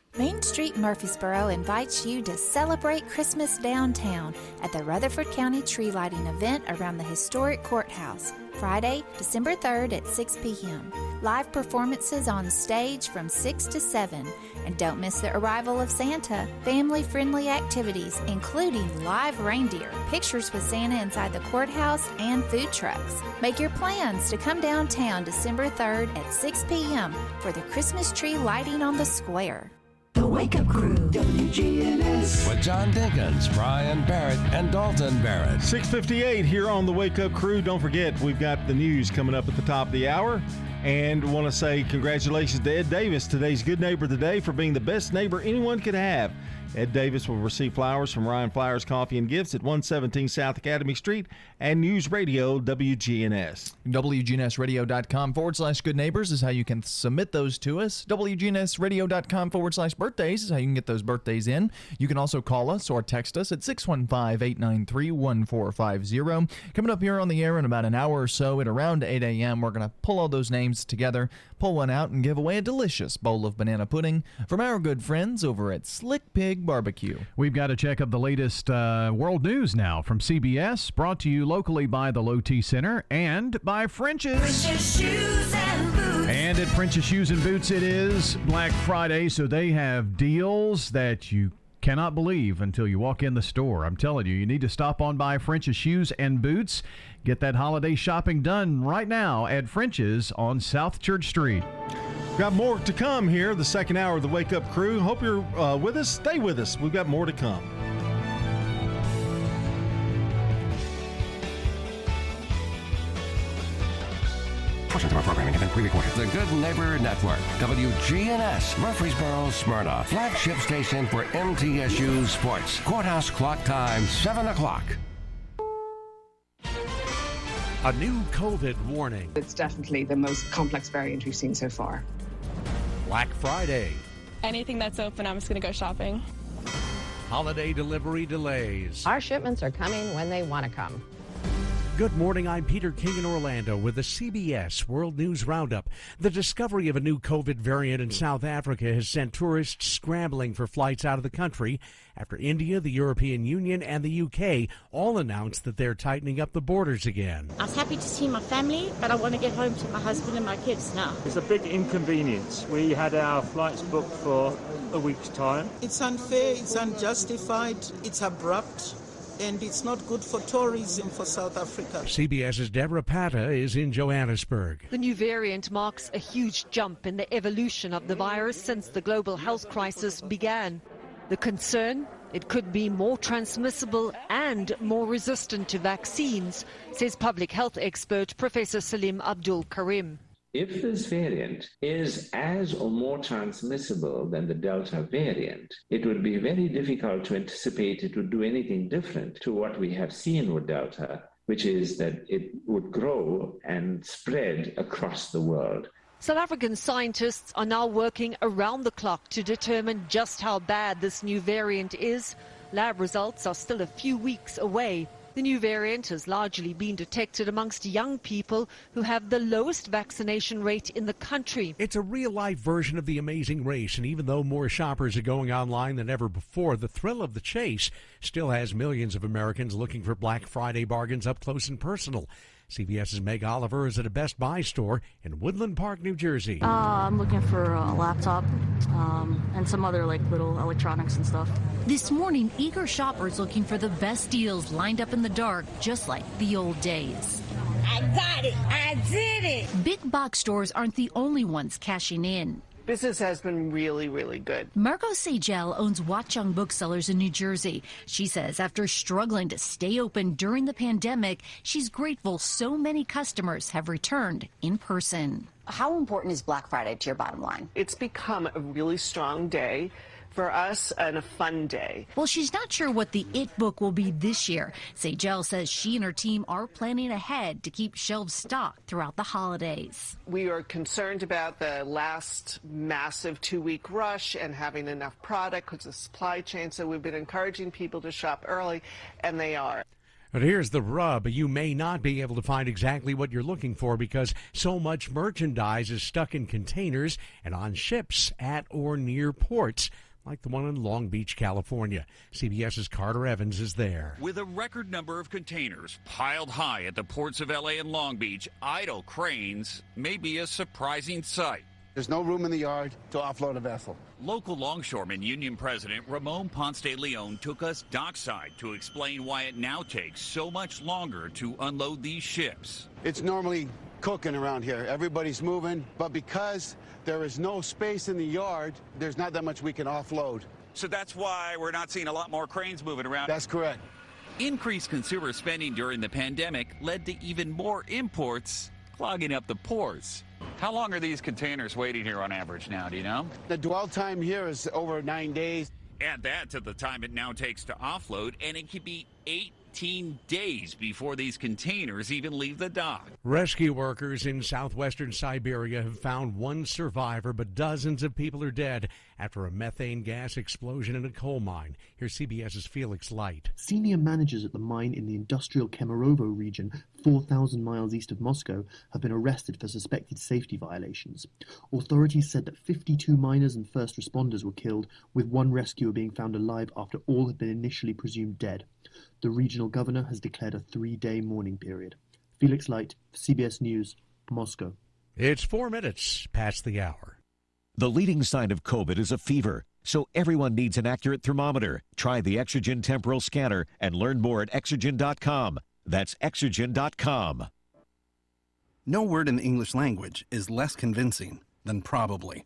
Main Street Murfreesboro invites you to celebrate Christmas downtown at the Rutherford County Tree Lighting event around the historic courthouse, Friday, December 3rd at 6 p.m. Live performances on stage from 6 to 7. And don't miss the arrival of Santa. Family friendly activities, including live reindeer, pictures with Santa inside the courthouse, and food trucks. Make your plans to come downtown December 3rd at 6 p.m. for the Christmas tree lighting on the square. The Wake Up Crew, WGNS. With John Dinkins, Brian Barrett, and Dalton Barrett. 658 here on the Wake Up Crew. Don't forget, we've got the news coming up at the top of the hour. And want to say congratulations to Ed Davis, today's Good Neighbor today, for being the best neighbor anyone could have. Ed Davis will receive flowers from Ryan Flowers Coffee and Gifts at 117 South Academy Street and News Radio WGNS. WGNSradio.com forward slash good neighbors is how you can submit those to us. WGNSradio.com forward slash birthdays is how you can get those birthdays in. You can also call us or text us at 615 893 1450. Coming up here on the air in about an hour or so at around 8 a.m., we're going to pull all those names together, pull one out, and give away a delicious bowl of banana pudding from our good friends over at Slick Pig Barbecue. We've got to check up the latest uh, world news now from CBS, brought to you locally by the Low T Center and by French's. French's Shoes and Boots. And at French's Shoes and Boots, it is Black Friday, so they have deals that you cannot believe until you walk in the store. I'm telling you, you need to stop on by French's Shoes and Boots. Get that holiday shopping done right now at French's on South Church Street. Got more to come here, the second hour of the Wake Up Crew. Hope you're uh, with us. Stay with us. We've got more to come. Portions of our programming have been pre-recorded. The Good Neighbor Network, WGNS, Murfreesboro, Smyrna, flagship station for MTSU Sports. Courthouse clock time, 7 o'clock. A new COVID warning. It's definitely the most complex variant we've seen so far. Black Friday. Anything that's open, I'm just going to go shopping. Holiday delivery delays. Our shipments are coming when they want to come. Good morning. I'm Peter King in Orlando with the CBS World News Roundup. The discovery of a new COVID variant in South Africa has sent tourists scrambling for flights out of the country after India, the European Union, and the UK all announced that they're tightening up the borders again. I was happy to see my family, but I want to get home to my husband and my kids now. It's a big inconvenience. We had our flights booked for a week's time. It's unfair, it's unjustified, it's abrupt. And it's not good for tourism for South Africa. CBS's Deborah Patta is in Johannesburg. The new variant marks a huge jump in the evolution of the virus since the global health crisis began. The concern? It could be more transmissible and more resistant to vaccines, says public health expert Professor Salim Abdool Karim. If this variant is as or more transmissible than the Delta variant, it would be very difficult to anticipate it would do anything different to what we have seen with Delta, which is that it would grow and spread across the world. South African scientists are now working around the clock to determine just how bad this new variant is. Lab results are still a few weeks away. The new variant has largely been detected amongst young people who have the lowest vaccination rate in the country. It's a real life version of the amazing race, and even though more shoppers are going online than ever before, the thrill of the chase still has millions of Americans looking for Black Friday bargains up close and personal. CBS's Meg Oliver is at a Best Buy store in Woodland Park, New Jersey. Uh, I'm looking for a laptop um, and some other like little electronics and stuff. This morning, eager shoppers looking for the best deals lined up in the dark, just like the old days. I got it! I did it! Big box stores aren't the only ones cashing in. Business has been really, really good. Margot Sage-EL owns Watchung Booksellers in New Jersey. She says after struggling to stay open during the pandemic, she's grateful so many customers have returned in person. How important is Black Friday to your bottom line? It's become a really strong day for us and a fun day. Well, she's not sure what the It book will be this year. Sage-EL says she and her team are planning ahead to keep shelves stocked throughout the holidays. We are concerned about the last massive two week rush and having enough product because of supply chain. So we've been encouraging people to shop early, and they are. But here's the rub. You may not be able to find exactly what you're looking for because so much merchandise is stuck in containers and on ships at or near ports like the one in Long Beach, California. CBS's Carter Evans is there. With a record number of containers piled high at the ports of LA and Long Beach, idle cranes may be a surprising sight. There's no room in the yard to offload a vessel. Local longshoreman union president Ramon Ponce de Leon took us dockside to explain why it now takes so much longer to unload these ships. It's normally cooking around here. Everybody's moving, but because there is no space in the yard, there's not that much we can offload. So that's why we're not seeing a lot more cranes moving around. That's correct. Increased consumer spending during the pandemic led to even more imports clogging up the ports. How long are these containers waiting here on average now? Do you know? The dwell time here is over nine days. Add that to the time it now takes to offload, and it could be 18 days before these containers even leave the dock. Rescue workers in southwestern Siberia have found one survivor, but dozens of people are dead after a methane gas explosion in a coal mine. Here's CBS's Felix Light. Senior managers at the mine in the industrial Kemerovo region, 4,000 miles east of Moscow, have been arrested for suspected safety violations. Authorities said that 52 miners and first responders were killed, with one rescuer being found alive after all had been initially presumed dead. The regional governor has declared a three day mourning period. Felix Light, CBS News, Moscow. It's four minutes past the hour. The leading sign of COVID is a fever, so everyone needs an accurate thermometer. Try the Exergen temporal scanner and learn more at exergen.com. That's exergen.com. No word in the English language is less convincing than probably.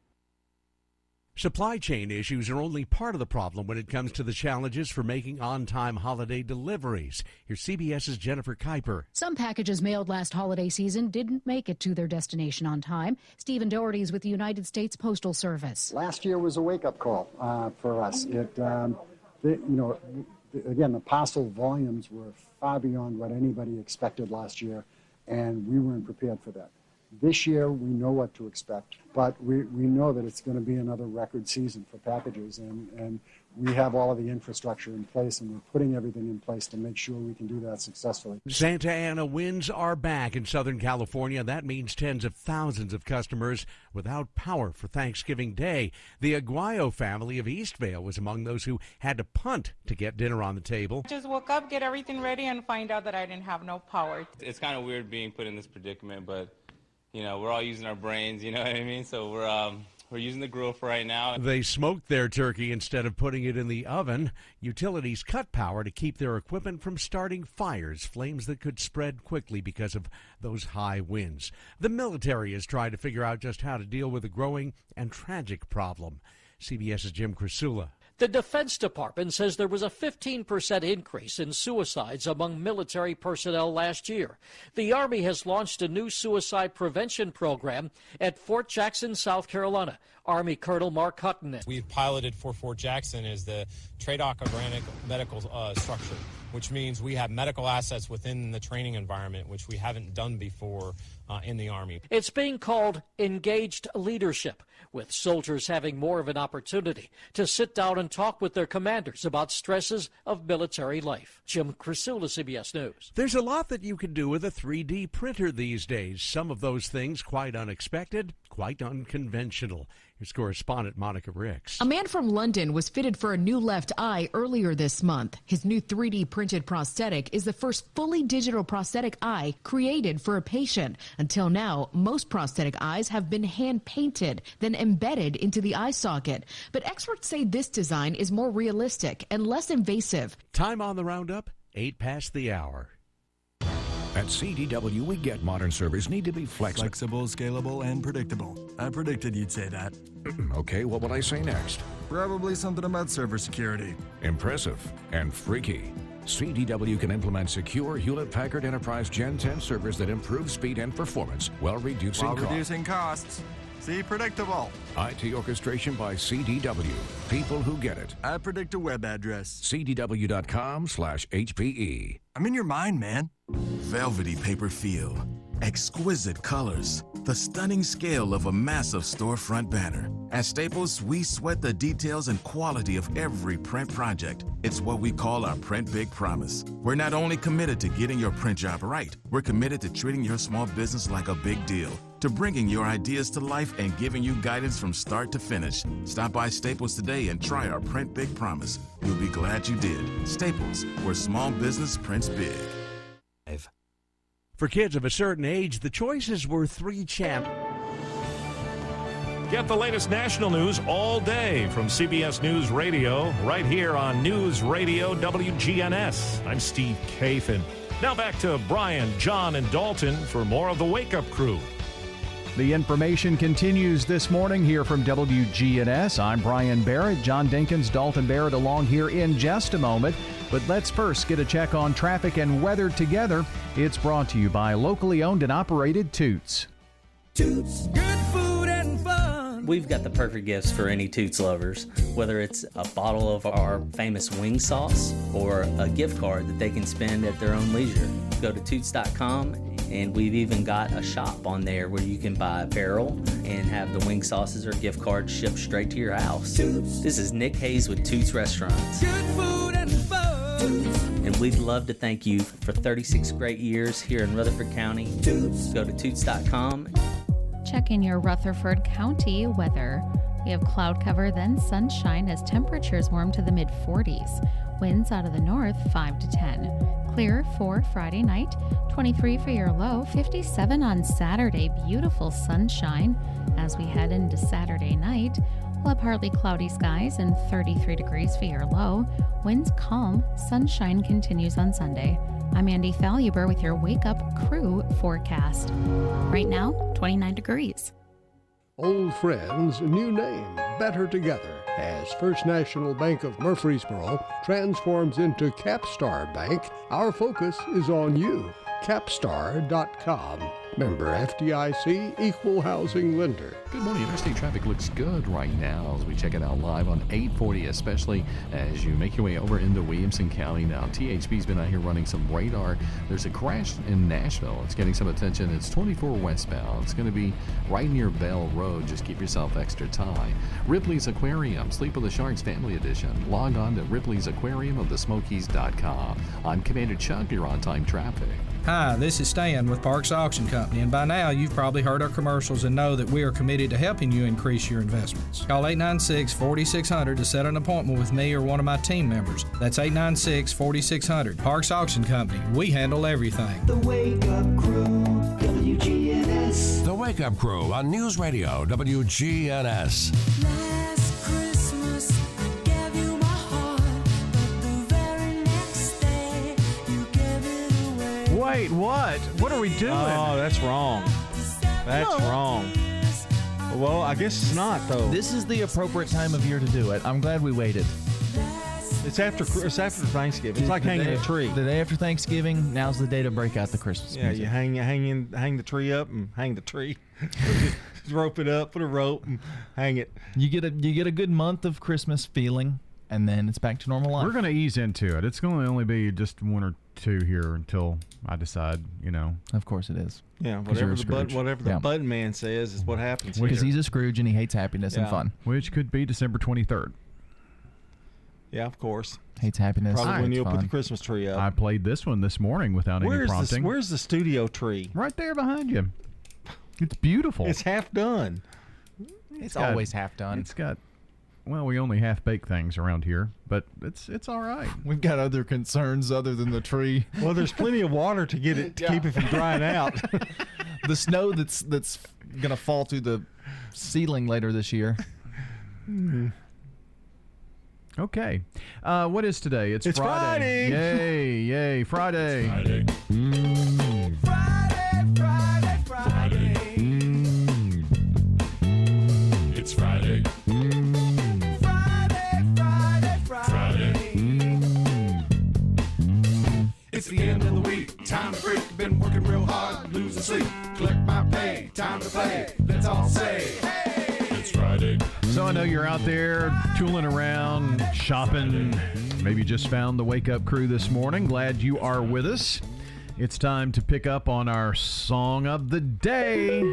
Supply chain issues are only part of the problem when it comes to the challenges for making on time holiday deliveries. Here's CBS's Jennifer Kuiper. Some packages mailed last holiday season didn't make it to their destination on time. Stephen Doherty is with the United States Postal Service. Last year was a wake up call uh, for us. It, um, the, you know, again, the parcel volumes were far beyond what anybody expected last year, and we weren't prepared for that. This year, we know what to expect, but we, we know that it's going to be another record season for packages, and, and we have all of the infrastructure in place, and we're putting everything in place to make sure we can do that successfully. Santa Ana winds are back in Southern California. That means tens of thousands of customers without power for Thanksgiving Day. The Aguayo family of Eastvale was among those who had to punt to get dinner on the table. Just woke up, get everything ready, and find out that I didn't have no power. It's kind of weird being put in this predicament, but you know, we're all using our brains, you know what I mean? So we're um, we're using the grill for right now. They smoked their turkey instead of putting it in the oven. Utilities cut power to keep their equipment from starting fires, flames that could spread quickly because of those high winds. The military has tried to figure out just how to deal with a growing and tragic problem. CBS's Jim Krasula. The Defense Department says there was a 15% increase in suicides among military personnel last year. The Army has launched a new suicide prevention program at Fort Jackson, South Carolina. Army Colonel Mark Hutton. We've piloted for Fort Jackson as the TRADOC organic medical uh, structure, which means we have medical assets within the training environment, which we haven't done before uh, in the Army. It's being called engaged leadership, with soldiers having more of an opportunity to sit down and talk with their commanders about stresses of military life. Jim Krasula, CBS News. There's a lot that you can do with a 3D printer these days. Some of those things quite unexpected, quite unconventional. Here's correspondent Monica Ricks. A man from London was fitted for a new left eye earlier this month. His new 3D printed prosthetic is the first fully digital prosthetic eye created for a patient. Until now, most prosthetic eyes have been hand painted, then embedded into the eye socket. But experts say this design is more realistic and less invasive. Time on the roundup, 8 past the hour. At CDW, we get modern servers need to be flexible. Flexible, scalable, and predictable. I predicted you'd say that. okay, what would I say next? Probably something about server security. Impressive and freaky. CDW can implement secure Hewlett Packard Enterprise Gen 10 servers that improve speed and performance while reducing while costs. reducing costs. See, predictable. IT orchestration by CDW. People who get it. I predict a web address. CDW.com slash HPE. I'm in your mind, man. Velvety paper feel, exquisite colors, the stunning scale of a massive storefront banner. At Staples, we sweat the details and quality of every print project. It's what we call our Print Big Promise. We're not only committed to getting your print job right, we're committed to treating your small business like a big deal, to bringing your ideas to life and giving you guidance from start to finish. Stop by Staples today and try our Print Big Promise. You'll be glad you did. Staples, where small business prints big. For kids of a certain age, the choices were three champ. Get the latest national news all day from CBS News Radio, right here on News Radio WGNS. I'm Steve Kathan. Now back to Brian, John, and Dalton for more of the Wake Up Crew. The information continues this morning here from WGNS. I'm Brian Barrett, John Dinkins, Dalton Barrett along here in just a moment. But let's first get a check on traffic and weather together. It's brought to you by locally owned and operated Toots. Toots, good food and fun. We've got the perfect gifts for any Toots lovers, whether it's a bottle of our famous wing sauce or a gift card that they can spend at their own leisure. Go to toots.com and we've even got a shop on there where you can buy apparel and have the wing sauces or gift cards shipped straight to your house. Toots. This is Nick Hayes with Toots Restaurants. Good food and fun. We'd love to thank you for 36 great years here in Rutherford County. Toots. Go to toots.com. Check in your Rutherford County weather. We have cloud cover, then sunshine as temperatures warm to the mid 40s. Winds out of the north 5 to 10. Clear for Friday night, 23 for your low, 57 on Saturday. Beautiful sunshine as we head into Saturday night. We'll have partly cloudy skies and 33 degrees for your low. Winds calm, sunshine continues on Sunday. I'm Andy Faluber with your Wake Up Crew forecast. Right now, 29 degrees. Old friends, new name, better together as First National Bank of Murfreesboro transforms into Capstar Bank. Our focus is on you. Capstar.com. Member FDIC, equal housing lender. Good morning. Interstate traffic looks good right now as we check it out live on 840, especially as you make your way over into Williamson County. Now, THB's been out here running some radar. There's a crash in Nashville. It's getting some attention. It's 24 westbound. It's going to be right near Bell Road. Just keep yourself extra tight. Ripley's Aquarium, Sleep of the Sharks Family Edition. Log on to Ripley's Aquarium of the Smokies.com. I'm Commander Chuck. You're on time traffic. Hi, this is Stan with Parks Auction Company, and by now you've probably heard our commercials and know that we are committed to helping you increase your investments. Call 896 4600 to set an appointment with me or one of my team members. That's 896 4600. Parks Auction Company, we handle everything. The Wake Up Crew, WGNS. The Wake Up Crew on News Radio, WGNS. Wait, what? What are we doing? Oh, that's wrong. That's No. wrong. Well, I guess it's not though. This is the appropriate time of year to do it. I'm glad we waited. It's after it's after Thanksgiving. It's like hanging the a tree. The day after Thanksgiving, now's the day to break out the Christmas Yeah, music. you hang hang in, hang the tree up and hang the tree. Just rope it up, put a rope and hang it. You get a you get a good month of Christmas feeling, and then it's back to normal life. We're going to ease into it. It's going to only be just one or two here until I decide, you know. Of course it is. Yeah, 'Cause you're whatever a the bud, whatever the Yeah. button man says is what happens. Because he's a Scrooge and he hates happiness and fun. Which could be December 23rd. yeah, of course. Hates happiness. Probably when you'll put the Christmas tree up. I played this one this morning without any where's the prompting. Where's the studio tree? right there behind you. It's beautiful. It's half done. It's got- always half done. It's got well, we only half bake things around here, but it's it's all right. We've got other concerns other than the tree. Well, there's plenty of water to get it to keep it from drying out. the snow that's that's gonna fall through the ceiling later this year. Okay. Uh, what is today? It's, It's Friday. Yay, yay, Friday. Friday, Friday, the end of the week. Time to break. Been working real hard, losing sleep. Collect my pay. Time to play. Let's all say, hey, it's Friday. So I know you're out there tooling around, shopping. Maybe just found the Wake Up Crew this morning. Glad you are with us. It's time to pick up on our song of the day.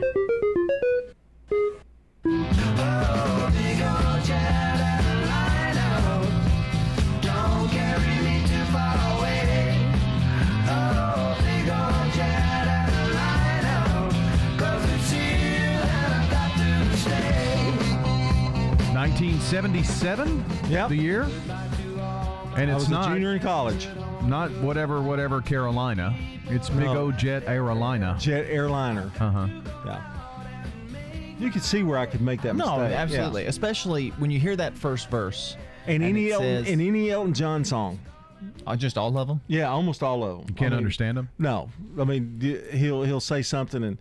1977, Yep. the year. And I it's was not a junior in college. not whatever whatever Carolina. It's Big No. O Jet Aerolina. Jet airliner. Uh huh. Yeah. You could see where I could make that No, mistake. Yeah. absolutely. Especially when you hear that first verse. And, any it Elton, says- and any Elton John song. Uh, just all of them. Yeah, almost all of them. You can't understand them. No, I mean d- he'll he'll say something and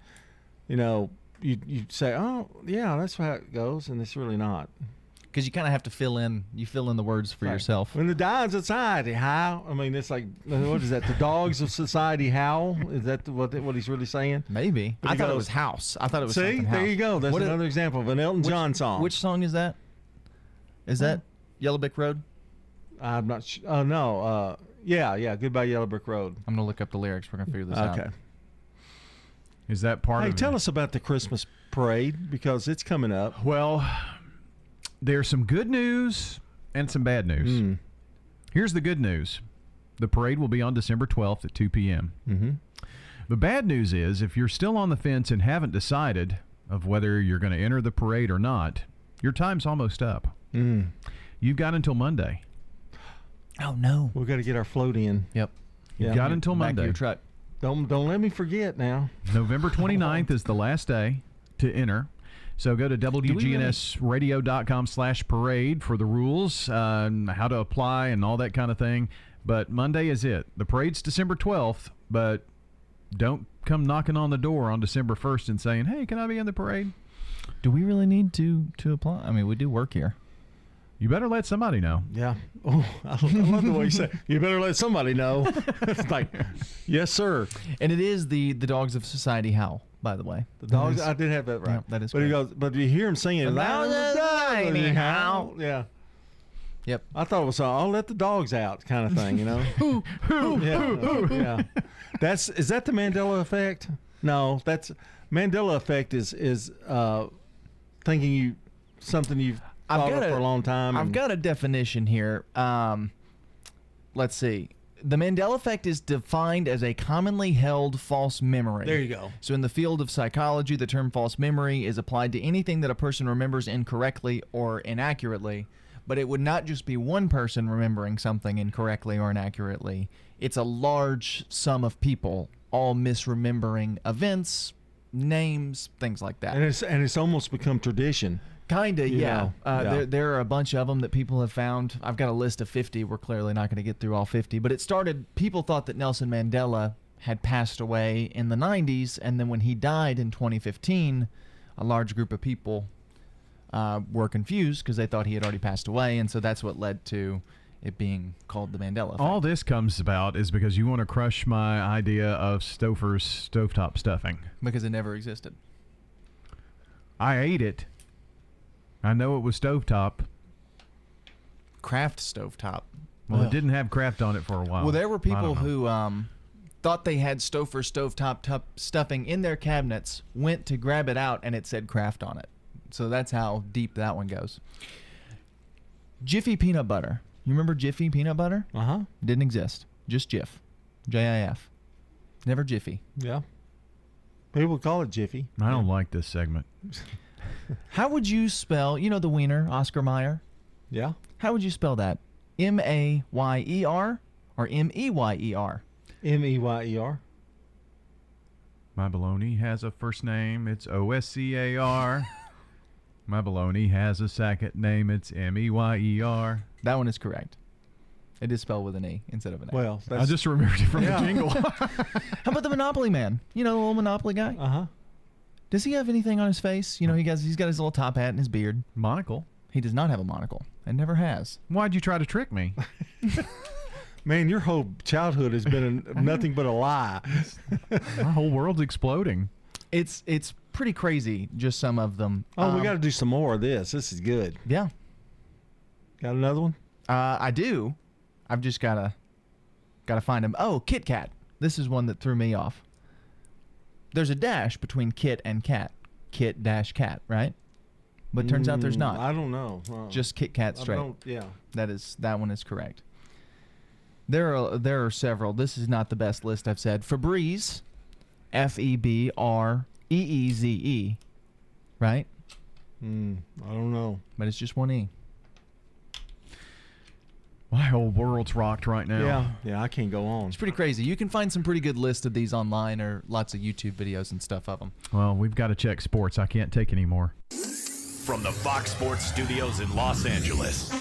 you know you you say oh yeah that's how it goes and it's really not. Because you kind of have to fill in. You fill in the words for Right. yourself. When the dogs of society howl, I mean it's like what is that? The dogs of society howl? Is that what what he's really saying? Maybe. But I thought it was house. I thought it was. See, there you go. That's What is- another example of an Elton which- John song. Which song is that? Is that Yellow Brick Road? I'm not. Sh- oh no. Uh, yeah, yeah. Goodbye Yellow Brick Road. I'm gonna look up the lyrics. We're gonna figure this out. Okay. Is that part Hey, of tell us about the Christmas parade because it's coming up. Well, there's some good news and some bad news. Hmm. Here's the good news the parade will be on December 12th at 2 p.m. Mm-hmm. The bad news is if you're still on the fence and haven't decided of whether you're going to enter the parade or not, your time's almost up. Mm. You've got until Monday. Oh no. We've got to get our float in. Yep. You've Yeah. got until Back of Monday. your truck. Don't don't let me forget now. November 29th is the last day to enter. So go to WGNSradio.com slash parade for the rules, uh, and how to apply and all that kind of thing. But Monday is it. The parade's December 12th, but don't come knocking on the door on December 1st and saying, hey, can I be in the parade? Do we really need to to apply? I mean, we do work here. You better let somebody know. Yeah. Oh, I love the way you say. You better let somebody know. it's like, yes, sir. And it is the the dogs of society howl. By the way, The dogs. That is- I did have that right. Yeah, that is But he goes. But you hear him singing. The "Loud dogs as of society howl." howl. Yeah. Yep. I thought it was. Uh, I'll let the dogs out, kind of thing. You know. Who? Who? yeah. yeah. That's is that the Mandela effect? No, that's Mandela effect is is uh, thinking you something you've thought of for a long time. I've and- got a definition here. Um, let's see. The Mandela effect is defined as a commonly held false memory. There you go. So, in the field of psychology, the term false memory is applied to anything that a person remembers incorrectly or inaccurately. But it would not just be one person remembering something incorrectly or inaccurately, it's a large sum of people all misremembering events, names, things like that. and it's and it's almost become tradition. Kinda, You yeah. Uh, yeah. There, there are a bunch of them that people have found. I've got a list of 50. We're clearly not going to get through all 50. But it started, people thought that Nelson Mandela had passed away in the 90s. And then when he died in 2015, a large group of people uh, were confused because they thought he had already passed away. And so that's what led to it being called the Mandela effect. All this comes about is because you want to crush my idea of Stouffer's stovetop stuffing. Because it never existed. I ate it. I know it was stovetop. Kraft stovetop. Well, Ugh. it didn't have Kraft on it for a while. Well, there were people who um, thought they had Stouffer stovetop tup stuffing in their cabinets, went to grab it out, and it said Kraft on it. So that's how deep that one goes. Jiffy peanut butter. You remember Jiffy peanut butter? Uh huh. Didn't exist. Just Jif. J I F. Never Jiffy. Yeah. People call it Jiffy. I don't like this segment. How would you spell, you know, the wiener, Oscar Mayer? Yeah. How would you spell that? M A Y E R or M E Y E R? M E Y E R. My baloney has a first name. It's O S C A R. My baloney has a second name. It's M E Y E R. That one is correct. It is spelled with an E instead of an A. Well, I just remembered it from Yeah. the jingle. How about the Monopoly man? You know, the little Monopoly guy. Uh huh. Does he have anything on his face? You know, he has he's got his little top hat and his beard. Monocle. He does not have a monocle and never has. Why'd you try to trick me? Man, your whole childhood has been a, nothing but a lie. Our whole world's exploding. It's it's pretty crazy. Just some of them. Oh, we Um, got to do some more of this. This is good. Yeah, Got another one? uh, I do. I've just gotta gotta find him. Oh, Kit Kat. This is one that threw me off. There's a dash between Kit and Cat. Kit dash Cat, right? But turns out there's Mm, not. I don't know. Uh, Just Kit Kat I straight. don't- yeah. That is that one is correct. There are there are several. This is not the best list I've said. Febreze, F E B R E E Z E, right? Mm, I don't know. But it's just one E. My whole world's rocked right now. Yeah, yeah, I can't go on. It's pretty crazy. You can find some pretty good lists of these online or lots of YouTube videos and stuff of them. Well, we've got to check sports. I can't take any more. From the Fox Sports Studios in Los Angeles,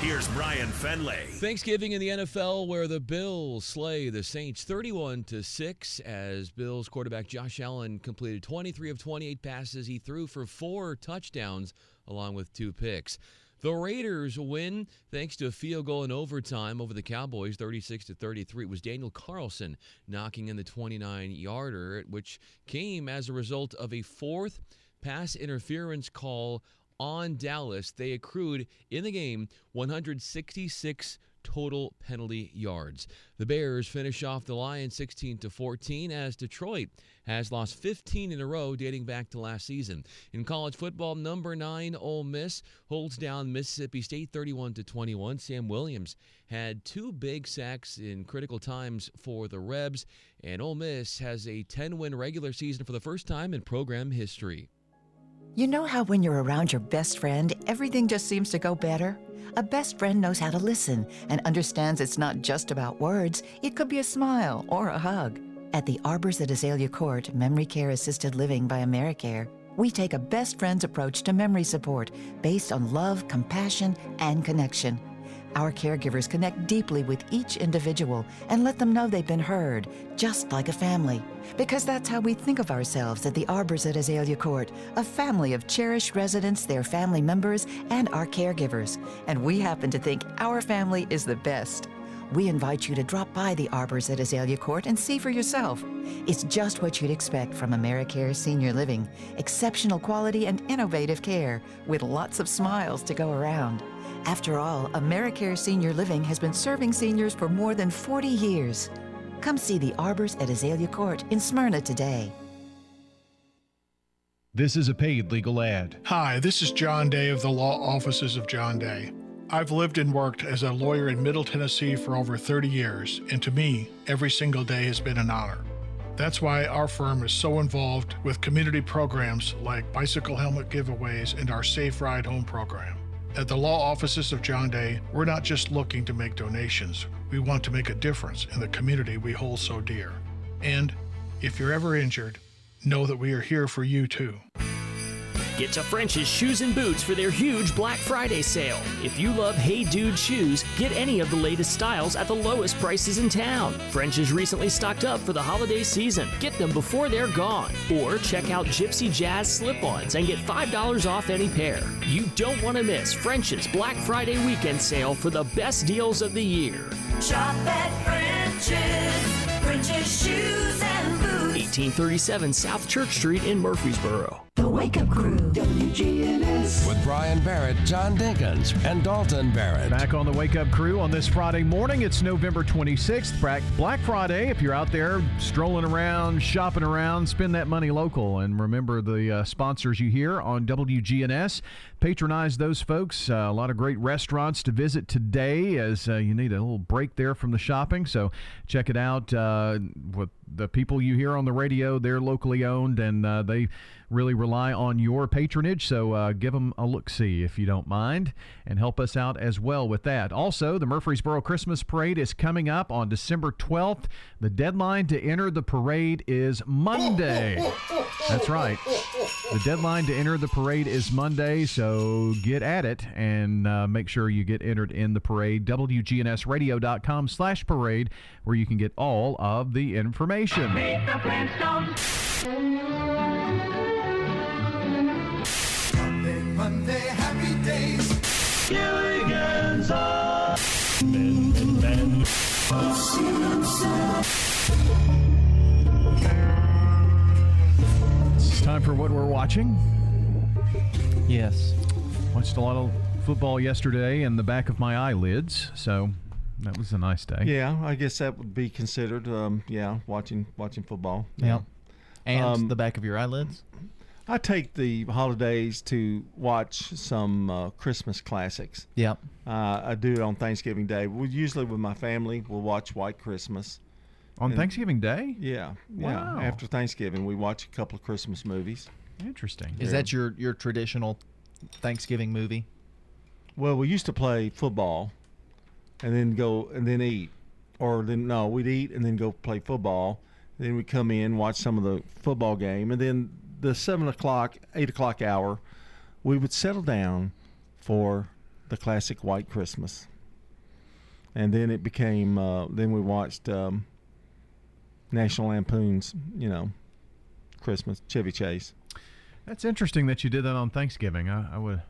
here's Brian Fenley. Thanksgiving in the NFL, where the Bills slay the Saints 31 to six, as Bills quarterback Josh Allen completed 23 of 28 passes. He threw for four touchdowns, along with two picks. The Raiders win thanks to a field goal in overtime over the Cowboys, 36 to 33. It was Daniel Carlson knocking in the 29-yarder, which came as a result of a fourth pass interference call on Dallas. They accrued in the game 166 total penalty yards. The Bears finish off the Lions 16 to 14 as Detroit has lost 15 in a row dating back to last season. In college football, number 9 Ole Miss holds down Mississippi State 31 to 21. Sam Williams had two big sacks in critical times for the Rebs and Ole Miss has a 10-win regular season for the first time in program history. You know how when you're around your best friend, everything just seems to go better? A best friend knows how to listen and understands it's not just about words, it could be a smile or a hug. At the Arbors at Azalea Court Memory Care Assisted Living by AmeriCare, we take a best friend's approach to memory support based on love, compassion, and connection. Our caregivers connect deeply with each individual and let them know they've been heard, just like a family. Because that's how we think of ourselves at the Arbors at Azalea Court a family of cherished residents, their family members, and our caregivers. And we happen to think our family is the best. We invite you to drop by the Arbors at Azalea Court and see for yourself. It's just what you'd expect from AmeriCare Senior Living exceptional quality and innovative care with lots of smiles to go around. After all, AmeriCare Senior Living has been serving seniors for more than 40 years. Come see the Arbors at Azalea Court in Smyrna today. This is a paid legal ad. Hi, this is John Day of the Law Offices of John Day. I've lived and worked as a lawyer in Middle Tennessee for over 30 years, and to me, every single day has been an honor. That's why our firm is so involved with community programs like bicycle helmet giveaways and our Safe Ride Home program. At the law offices of John Day, we're not just looking to make donations, we want to make a difference in the community we hold so dear. And if you're ever injured, know that we are here for you too. Get to French's Shoes and Boots for their huge Black Friday sale. If you love Hey Dude shoes, get any of the latest styles at the lowest prices in town. French's recently stocked up for the holiday season. Get them before they're gone. Or check out Gypsy Jazz slip ons and get $5 off any pair. You don't want to miss French's Black Friday weekend sale for the best deals of the year. Shop at French's. French's Shoes and Boots. 1837 South Church Street in Murfreesboro. The Wake Up Crew. WGNS. With Brian Barrett, John Dinkins, and Dalton Barrett. Back on the Wake Up Crew on this Friday morning. It's November 26th, Black- Black Friday. If you're out there strolling around, shopping around, spend that money local. And remember the uh, sponsors you hear on WGNS. Patronize those folks. Uh, a lot of great restaurants to visit today as uh, you need a little break there from the shopping. So check it out. Uh, with the people you hear on the radio, they're locally owned and uh, they really rely on your patronage. So uh, give them a look see if you don't mind and help us out as well with that. Also, the Murfreesboro Christmas Parade is coming up on December 12th. The deadline to enter the parade is Monday. That's right. The deadline to enter the parade is Monday, so get at it and uh, make sure you get entered in the parade. WGNSradio.com slash parade, where you can get all of the information. Monday, Monday, happy days. Gilligan's. It's time for what we're watching. Yes. Watched a lot of football yesterday in the back of my eyelids, so that was a nice day. Yeah, I guess that would be considered. Um, yeah, watching watching football. Yep. And Um, the back of your eyelids. I take the holidays to watch some uh, Christmas classics. Yep. Uh, I do it on Thanksgiving Day. We usually with my family we'll watch White Christmas. On And- Thanksgiving Day? Yeah, yeah. Wow. After Thanksgiving, we watch a couple of Christmas movies. Interesting. Is that your your traditional Thanksgiving movie? Well, we used to play football, and then go and then eat, or then no, we'd eat and then go play football. Then we'd come in, watch some of the football game, and then the seven o'clock, eight o'clock hour, we would settle down for the classic White Christmas. And then it became. Uh, then we watched um, National Lampoon's, you know, Christmas Chevy Chase. That's interesting that you did that on Thanksgiving. I, I would.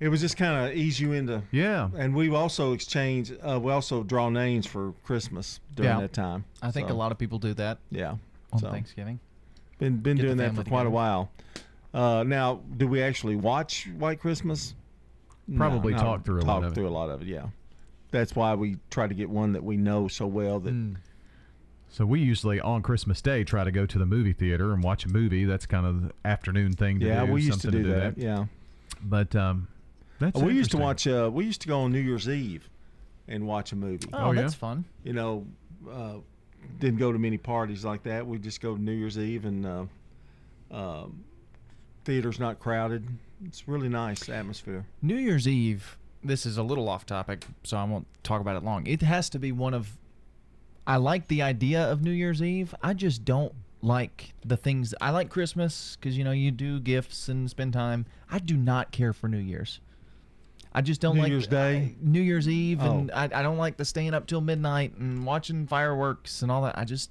It was just kind of ease you into. Yeah. And we also exchange. Uh, we also draw names for Christmas during Yeah. that time. I think So, a lot of people do that. Yeah. On So, Thanksgiving. Been been Get doing that for family quite a while. Uh, now, do we actually watch White Christmas? Probably talk through a lot talk of it. through a lot of it. Yeah. That's why we try to get one that we know so well that. Hmm. So we usually on Christmas Day try to go to the movie theater and watch a movie. That's kind of the afternoon thing to Yeah, do. we used to something do that, yeah. But um, that's we used to watch. Uh, we used to go on New Year's Eve and watch a movie. Oh, Oh, that's yeah? fun. You know, uh, didn't go to many parties like that. We just go to New Year's Eve and uh, um, theater's not crowded. It's really nice atmosphere. New Year's Eve. This is a little off topic, so I won't talk about it long. It has to be one of. I like the idea of New Year's Eve. I just don't like the things. I like Christmas because you know you do gifts and spend time. I do not care for New Year's. I just don't New like Year's Day? I- New Year's Eve, and Oh. I, I don't like the staying up till midnight and watching fireworks and all that. I just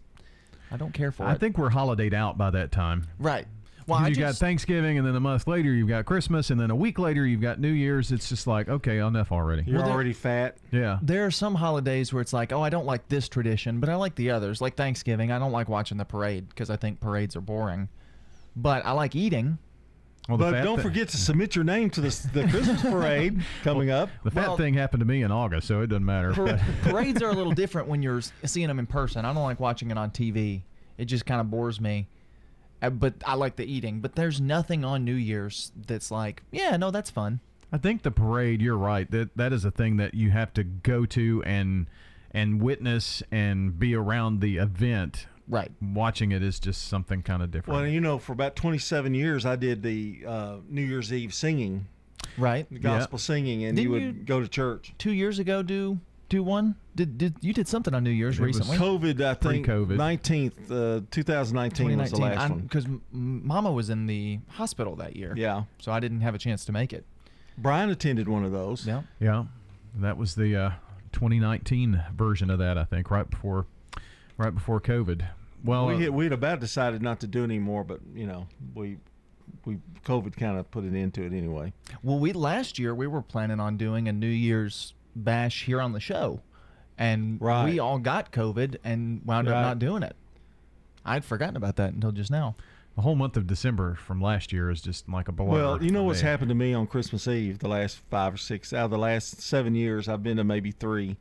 I don't care for I it. I think we're holidayed out by that time. right. Well, you got Thanksgiving, and then a month later you've got Christmas, and then a week later you've got New Year's. It's just like okay, enough already. You're Well, there- already fat. Yeah. there are some holidays where it's like, oh, I don't like this tradition, but I like the others. Like Thanksgiving, I don't like watching the parade because I think parades are boring. But I like eating. Well, But don't thi- forget to submit your name to the, the Christmas parade coming up. The fat Well- thing happened to me in August, so it doesn't matter. Par- parades are a little different when you're seeing them in person. I don't like watching it on TV. It just kind of bores me. Uh, But I like the eating. But there's nothing on New Year's that's like, yeah, no, that's fun. I think the parade. You're right. That that is a thing that you have to go to and and witness and be around the event. Right. Watching it is just something kind of different. Well, you know, for about 27 years, I did the uh, New Year's Eve singing, Right. the gospel singing, and Didn't you would you- go to church. Two years ago, do do one. Did did you did something on New Year's It was recently? COVID, I think. Pre-COVID. 19th, uh, 2019 was the last one. Because Mama was in the hospital that year. Yeah. So I didn't have a chance to make it. Brian attended one of those. Yeah. Yeah, that was the uh, 2019 version of that. I think right before, right before COVID. Well, we uh, had, we had about decided not to do it anymore, but you know, we we COVID kind of put it into it anyway. Well, we last year we were planning on doing a New Year's bash here on the show, and Right. we all got COVID and wound up not doing it. I'd forgotten about that until just now. the whole month of December from last year is just like a blur. Well, you know what's me. happened to me on Christmas Eve the last five or six out of the last seven years. I've been to maybe three.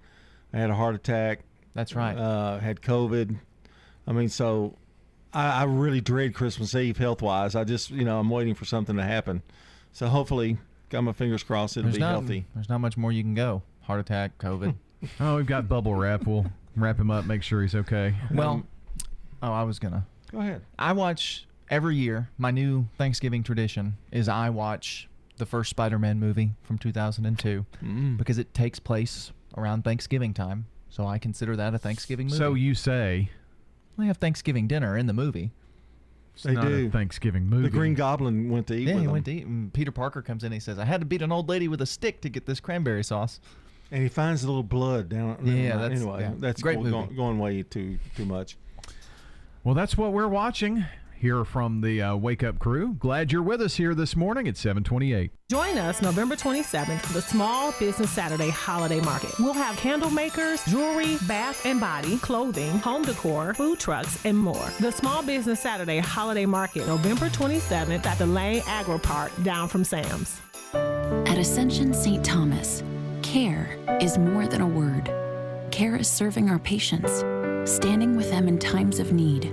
I had a heart attack. That's right. Uh, had COVID. I mean, so I, I really dread Christmas Eve health wise. I just, you know, I'm waiting for something to happen. So hopefully, got my fingers crossed, it'll There's be not, healthy. There's not much more you can go. Heart attack, COVID. Oh, we've got bubble wrap. We'll wrap him up, make sure he's okay. well, oh, I was gonna. Go ahead. I watch every year. My new Thanksgiving tradition is I watch the first Spider-Man movie from 2002 Mm. because it takes place around Thanksgiving time. So I consider that a Thanksgiving movie. So you say they have Thanksgiving dinner in the movie. it's They not a do. Thanksgiving movie. The Green Goblin went to eat Yeah, with he them. went to eat. And Peter Parker comes in. and He says, "I had to beat an old lady with a stick to get this cranberry sauce." and he finds a little blood down. Yeah, that's- anyway. yeah. That's Great go- movie. Going, going way too too much. Well, that's what we're watching here from the uh, Wake Up Crew. Glad you're with us here this morning at 728. Join us November 27th for the Small Business Saturday Holiday Market. We'll have candle makers, jewelry, bath and body, clothing, home decor, food trucks, and more. The Small Business Saturday Holiday Market, November 27th at the Lane Agri-Park down from Sam's. At Ascension St. Thomas, care is more than a word. Care is serving our patients, standing with them in times of need,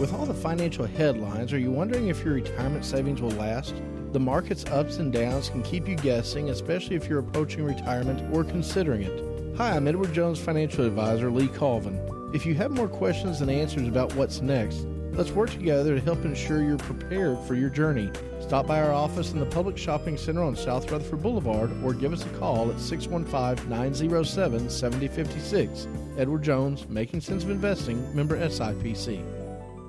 With all the financial headlines, are you wondering if your retirement savings will last? The market's ups and downs can keep you guessing, especially if you're approaching retirement or considering it. Hi, I'm Edward Jones financial advisor Lee Colvin. If you have more questions than answers about what's next, let's work together to help ensure you're prepared for your journey. Stop by our office in the Public Shopping Center on South Rutherford Boulevard or give us a call at 615 907 7056. Edward Jones, Making Sense of Investing, member SIPC.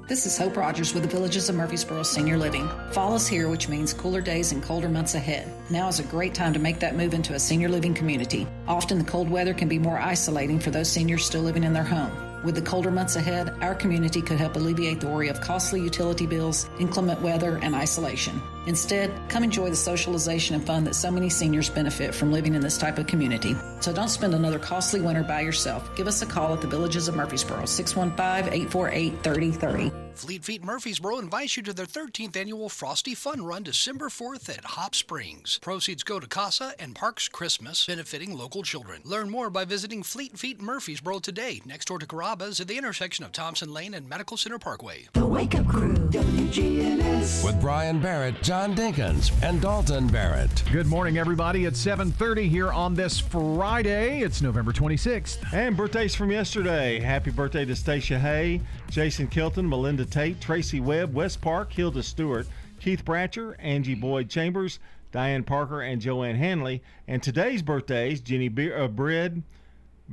This is Hope Rogers with the Villages of Murfreesboro Senior Living. Fall is here, which means cooler days and colder months ahead. Now is a great time to make that move into a senior living community. Often the cold weather can be more isolating for those seniors still living in their home. With the colder months ahead, our community could help alleviate the worry of costly utility bills, inclement weather, and isolation. Instead, come enjoy the socialization and fun that so many seniors benefit from living in this type of community. So don't spend another costly winter by yourself. Give us a call at the Villages of Murfreesboro, 615 848 3030. Fleet Feet Murfreesboro invites you to their 13th annual Frosty Fun Run December 4th at Hop Springs. Proceeds go to CASA and Parks Christmas, benefiting local children. Learn more by visiting Fleet Feet Murfreesboro today, next door to Carrabba's at the intersection of Thompson Lane and Medical Center Parkway. The Wake Up Crew, WGNS. With Brian Barrett, John Dinkins, and Dalton Barrett. Good morning, everybody. It's 7:30 here on this Friday. It's November 26th. And birthdays from yesterday. Happy birthday to Stacia Hay, Jason Kilton, Melinda Tate, Tracy Webb, Wes Park, Hilda Stewart, Keith Bratcher, Angie Boyd Chambers, Diane Parker, and Joanne Hanley. And today's birthdays, Jenny Be- uh, Bread,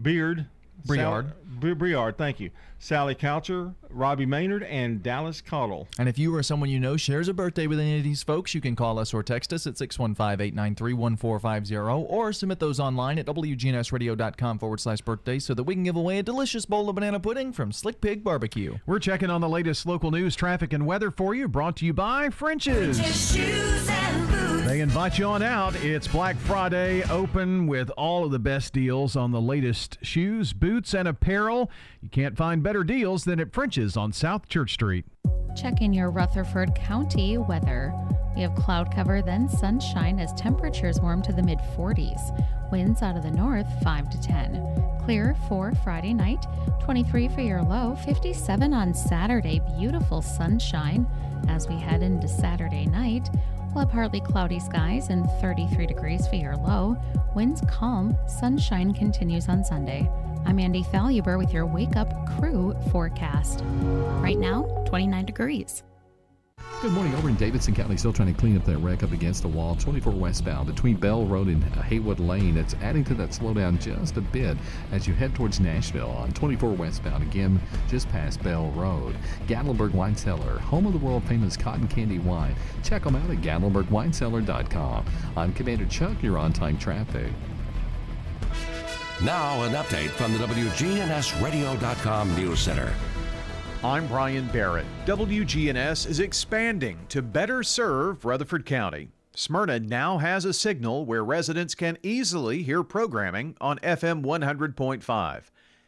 Beard, Briard. Sal- Briard, thank you. Sally Coucher, Robbie Maynard, and Dallas Cottle. And if you or someone you know shares a birthday with any of these folks, you can call us or text us at 615-893-1450 or submit those online at wgnsradio.com forward slash birthday so that we can give away a delicious bowl of banana pudding from Slick Pig Barbecue. We're checking on the latest local news, traffic, and weather for you. Brought to you by French's. They invite you on out. It's Black Friday open with all of the best deals on the latest shoes, boots, and apparel. You can't find better deals than at French's on South Church Street. Check in your Rutherford County weather. We have cloud cover, then sunshine as temperatures warm to the mid 40s. Winds out of the north 5 to 10. Clear for Friday night, 23 for your low, 57 on Saturday. Beautiful sunshine as we head into Saturday night. We'll have partly cloudy skies and 33 degrees for your low. Winds calm, sunshine continues on Sunday. I'm Andy Faluber with your Wake Up Crew forecast. Right now, 29 degrees. Good morning. Over in Davidson County, still trying to clean up that wreck up against the wall. 24 westbound between Bell Road and Haywood Lane. It's adding to that slowdown just a bit as you head towards Nashville on 24 westbound, again just past Bell Road. Gatlinburg Wine Cellar, home of the world famous cotton candy wine. Check them out at GatlinburgWineCellar.com. I'm Commander Chuck. You're on time traffic. Now, an update from the WGNSradio.com News Center. I'm Brian Barrett. WGNS is expanding to better serve Rutherford County. Smyrna now has a signal where residents can easily hear programming on FM 100.5.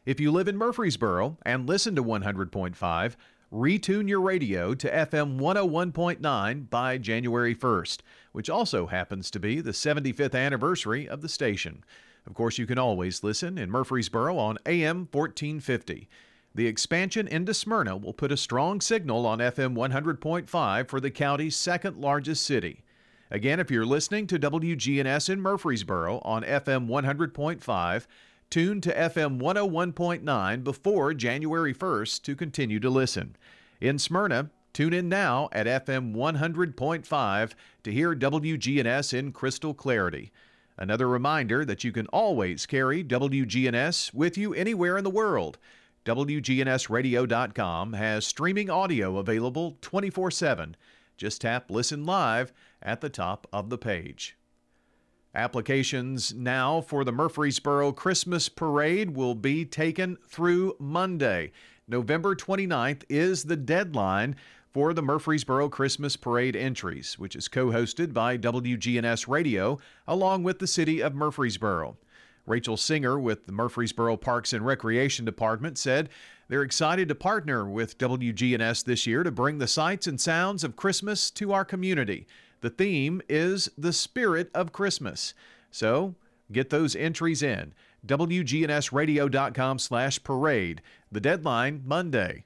If you live in Murfreesboro and listen to 100.5, retune your radio to FM 101.9 by January 1st, which also happens to be the 75th anniversary of the station. Of course, you can always listen in Murfreesboro on AM 1450. The expansion into Smyrna will put a strong signal on FM 100.5 for the county's second largest city. Again, if you're listening to WGNS in Murfreesboro on FM 100.5, tune to FM 101.9 before January 1st to continue to listen. In Smyrna, tune in now at FM 100.5 to hear WGNS in crystal clarity. Another reminder that you can always carry WGNS with you anywhere in the world. WGNSradio.com has streaming audio available 24 7. Just tap Listen Live at the top of the page. Applications now for the Murfreesboro Christmas Parade will be taken through Monday. November 29th is the deadline for the Murfreesboro Christmas Parade entries, which is co hosted by WGNS Radio along with the City of Murfreesboro. Rachel Singer with the Murfreesboro Parks and Recreation Department said they're excited to partner with WGNS this year to bring the sights and sounds of Christmas to our community. The theme is the spirit of Christmas. So get those entries in. WGNSradio.com slash parade. The deadline Monday.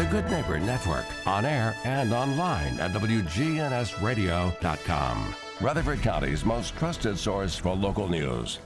The Good Neighbor Network, on air and online at WGNSradio.com. Rutherford County's most trusted source for local news.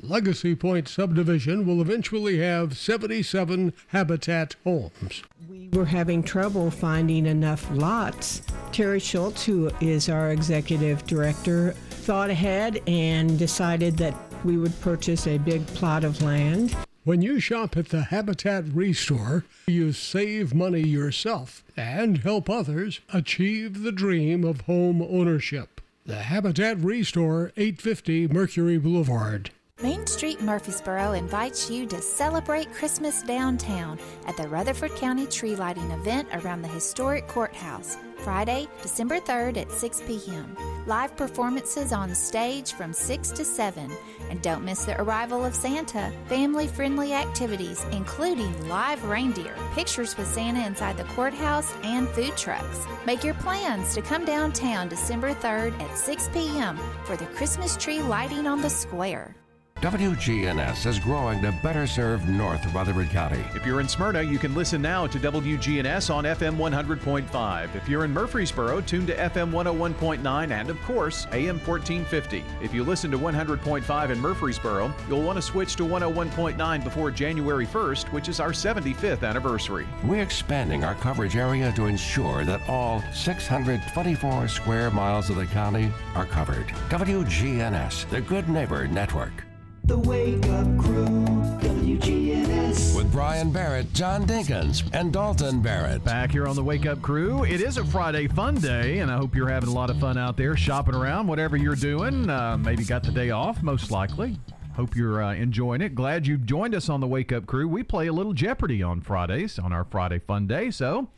Legacy Point subdivision will eventually have 77 habitat homes. We were having trouble finding enough lots. Terry Schultz, who is our executive director, thought ahead and decided that we would purchase a big plot of land. When you shop at the Habitat Restore, you save money yourself and help others achieve the dream of home ownership. The Habitat Restore, 850 Mercury Boulevard. Main Street Murfreesboro invites you to celebrate Christmas downtown at the Rutherford County Tree Lighting event around the historic courthouse, Friday, December 3rd at 6 p.m. Live performances on stage from 6 to 7. And don't miss the arrival of Santa. Family friendly activities, including live reindeer, pictures with Santa inside the courthouse, and food trucks. Make your plans to come downtown December 3rd at 6 p.m. for the Christmas tree lighting on the square. WGNS is growing to better serve North Rutherford County. If you're in Smyrna, you can listen now to WGNS on FM 100.5. If you're in Murfreesboro, tune to FM 101.9 and, of course, AM 1450. If you listen to 100.5 in Murfreesboro, you'll want to switch to 101.9 before January 1st, which is our 75th anniversary. We're expanding our coverage area to ensure that all 624 square miles of the county are covered. WGNS, the Good Neighbor Network. The Wake Up Crew, WGNS. With Brian Barrett, John Dinkins, and Dalton Barrett. Back here on the Wake Up Crew. It is a Friday fun day, and I hope you're having a lot of fun out there shopping around, whatever you're doing. Uh, maybe got the day off, most likely. Hope you're uh, enjoying it. Glad you joined us on the Wake Up Crew. We play a little Jeopardy on Fridays on our Friday Fun Day. So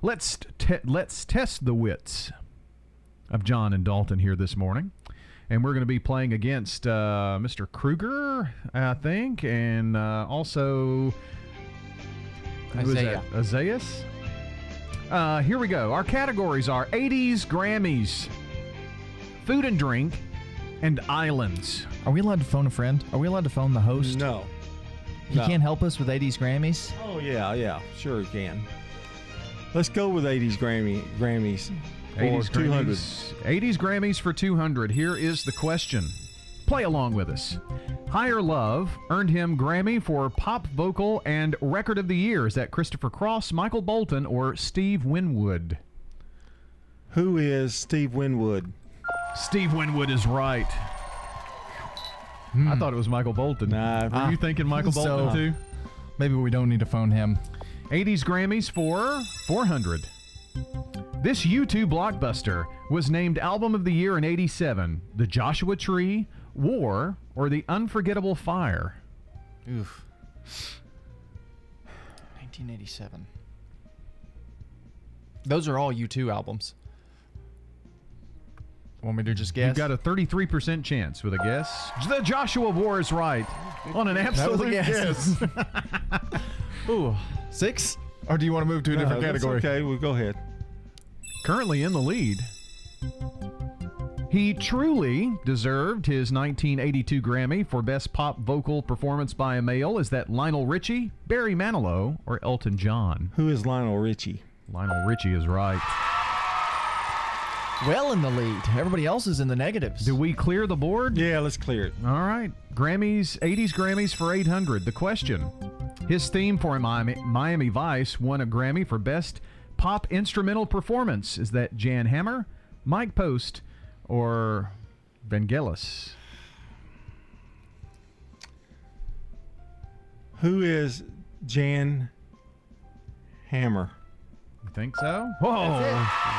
let's te- let's test the wits of John and Dalton here this morning. And we're going to be playing against uh, Mr. Kruger, I think, and uh, also who is Isaiah. that? Uh, here we go. Our categories are 80s Grammys, food and drink, and islands. Are we allowed to phone a friend? Are we allowed to phone the host? No. He No. can't help us with 80s Grammys? Oh yeah, yeah, sure you can. Let's go with 80s Grammy Grammys. For 80s 200. Grammys. 80s Grammys for 200. Here is the question. Play along with us. Higher Love earned him Grammy for Pop Vocal and Record of the Year. Is that Christopher Cross, Michael Bolton, or Steve Winwood? Who is Steve Winwood? Steve Winwood is right. Hmm. I thought it was Michael Bolton. Nah, Were you ah. thinking Michael Bolton So- too? Maybe we don't need to phone him. 80s Grammys for 400. This U2 blockbuster was named Album of the Year in 87. The Joshua Tree, War, or The Unforgettable Fire? Oof. 1987. Those are all U2 albums. Want me to just guess? You've got a 33% chance with a guess. The Joshua War is right. On an That was a absolute guess. guess. Ooh, six? Or do you want to move to a No, different that's category? Okay, well go ahead. Currently in the lead. He truly deserved his 1982 Grammy for Best Pop Vocal Performance by a Male. Is that Lionel Richie, Barry Manilow, or Elton John? Who is Lionel Richie? Lionel Richie is right. Well in the lead. Everybody else is in the negatives. Do we clear the board? Yeah, let's clear it. All right. Grammys, 80s Grammys for 800. The question His theme for Miami, Miami Vice won a Grammy for Best Pop Instrumental Performance. Is that Jan Hammer, Mike Post, or Vangelis? Who is Jan Hammer? You think so? Whoa.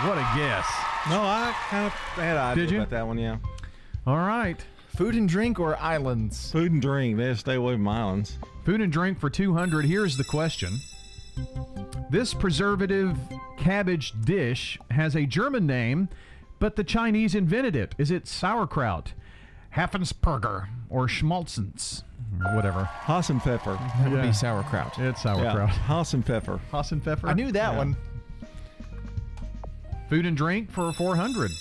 What a guess. No, I kind of had an idea Did you? about that one, yeah. All right. Food and drink or islands? Food and drink. They stay away from islands. Food and drink for 200. Here's the question. This preservative cabbage dish has a German name, but the Chinese invented it. Is it sauerkraut, Haffensperger, or Schmaltzens? Or Whatever. Hasenpfeffer. That would Yeah. be sauerkraut. It's sauerkraut. Yeah, Hasenpfeffer. Hasenpfeffer? I knew that Yeah. one. Food and drink for 400.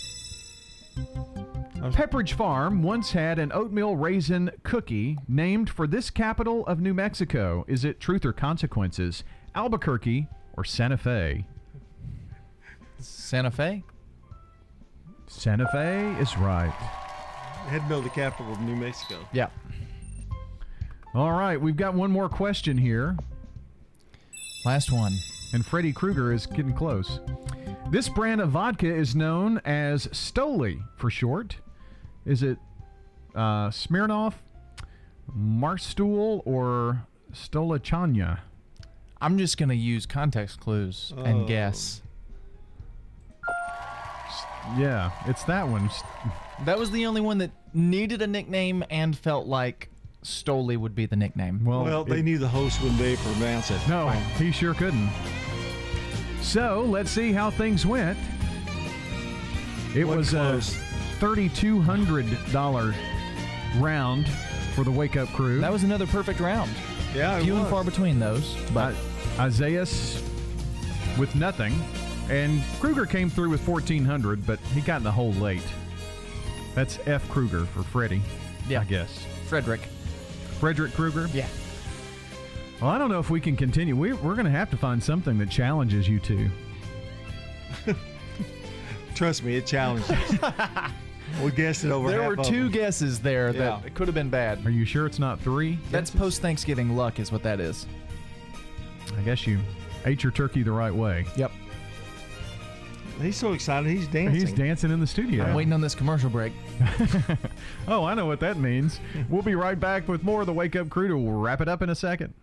Pepperidge Farm once had an oatmeal raisin cookie named for this capital of New Mexico. Is it Truth or Consequences, Albuquerque, or Santa Fe? Santa Fe? Santa Fe is right. Had to the capital of New Mexico. Yeah. All right, we've got one more question here. Last one. And Freddy Krueger is getting close. This brand of vodka is known as Stoli for short. Is it uh, Smirnoff, Marstool, or Stolachanya? I'm just going to use context clues Oh. and guess. Yeah, it's that one. That was the only one that needed a nickname and felt like Stoli would be the nickname. Well, Well, they it- knew the host wouldn't be able to pronounce it. No, he sure couldn't. So let's see how things went. It was a thirty-two hundred dollar round for the Wake Up Crew. That was another perfect round. Yeah, it Few and far between those, but Isaias with nothing, and Kruger came through with fourteen hundred, but he got in the hole late. That's F. Kruger for Freddie. Yeah. I guess. Frederick. Frederick Kruger. Yeah. Well, I don't know if we can continue. We, we're going to have to find something that challenges you two. Trust me, it challenged us. we guessed it over There half were of two them. guesses there that Yeah. it could have been bad. Are you sure it's not three? That's post Thanksgiving luck, is what that is. I guess you ate your turkey the right way. Yep. He's so excited. He's dancing. He's dancing in the studio. I'm waiting on this commercial break. oh, I know what that means. we'll be right back with more of the Wake Up Crew to wrap it up in a second.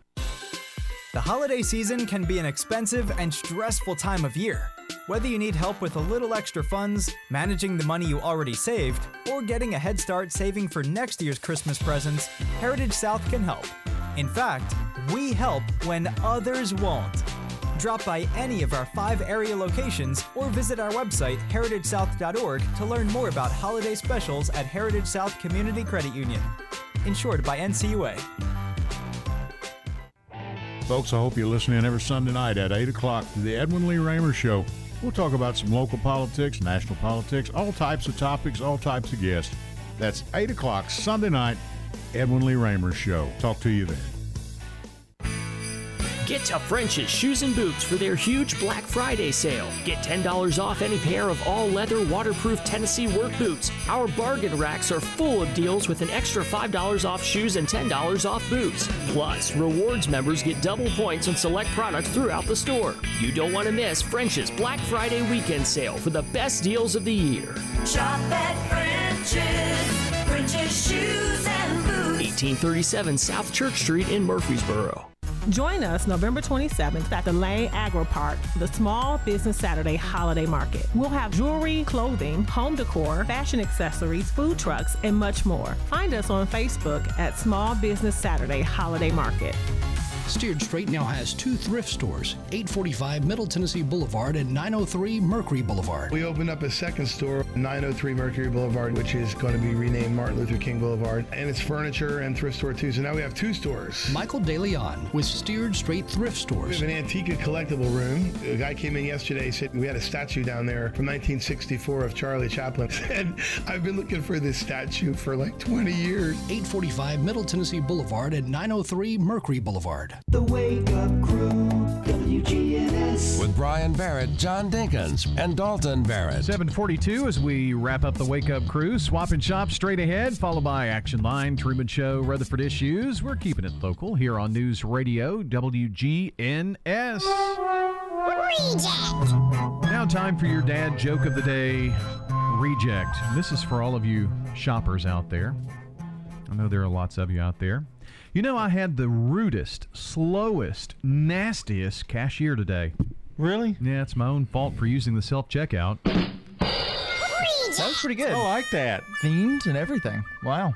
The holiday season can be an expensive and stressful time of year. Whether you need help with a little extra funds, managing the money you already saved, or getting a head start saving for next year's Christmas presents, Heritage South can help. In fact, we help when others won't. Drop by any of our five area locations or visit our website, heritagesouth.org, to learn more about holiday specials at Heritage South Community Credit Union. Insured by NCUA. Folks, I hope you listen in every Sunday night at 8 o'clock to the Edwin Lee Raymer Show. We'll talk about some local politics, national politics, all types of topics, all types of guests. That's 8 o'clock Sunday night, Edwin Lee Raymer Show. Talk to you then. Get to French's Shoes and Boots for their huge Black Friday sale. Get $10 off any pair of all leather waterproof Tennessee work boots. Our bargain racks are full of deals with an extra $5 off shoes and $10 off boots. Plus, rewards members get double points on select products throughout the store. You don't want to miss French's Black Friday weekend sale for the best deals of the year. Shop at French's, French's Shoes and Boots. 1837 South Church Street in Murfreesboro. Join us November 27th at the Lane Agri-Park, the Small Business Saturday Holiday Market. We'll have jewelry, clothing, home decor, fashion accessories, food trucks, and much more. Find us on Facebook at Small Business Saturday Holiday Market. Steered Straight now has two thrift stores 845 Middle Tennessee Boulevard and 903 Mercury Boulevard. We opened up a second store, 903 Mercury Boulevard, which is going to be renamed Martin Luther King Boulevard. And it's furniture and thrift store too. So now we have two stores. Michael DeLeon with Steered Straight Thrift Stores. We have an Antigua collectible room. A guy came in yesterday, said we had a statue down there from 1964 of Charlie Chaplin. Said, I've been looking for this statue for like 20 years. 845 Middle Tennessee Boulevard and 903 Mercury Boulevard. The Wake Up Crew, WGNS. With Brian Barrett, John Dinkins, and Dalton Barrett. 742 as we wrap up the Wake Up Crew. Swap and shop straight ahead, followed by Action Line, Truman Show, Rutherford Issues. We're keeping it local here on News Radio WGNS. Reject. Now, time for your dad joke of the day reject. This is for all of you shoppers out there. I know there are lots of you out there. You know, I had the rudest, slowest, nastiest cashier today. Really? Yeah, it's my own fault for using the self checkout. That was pretty good. I like that. Themed and everything. Wow.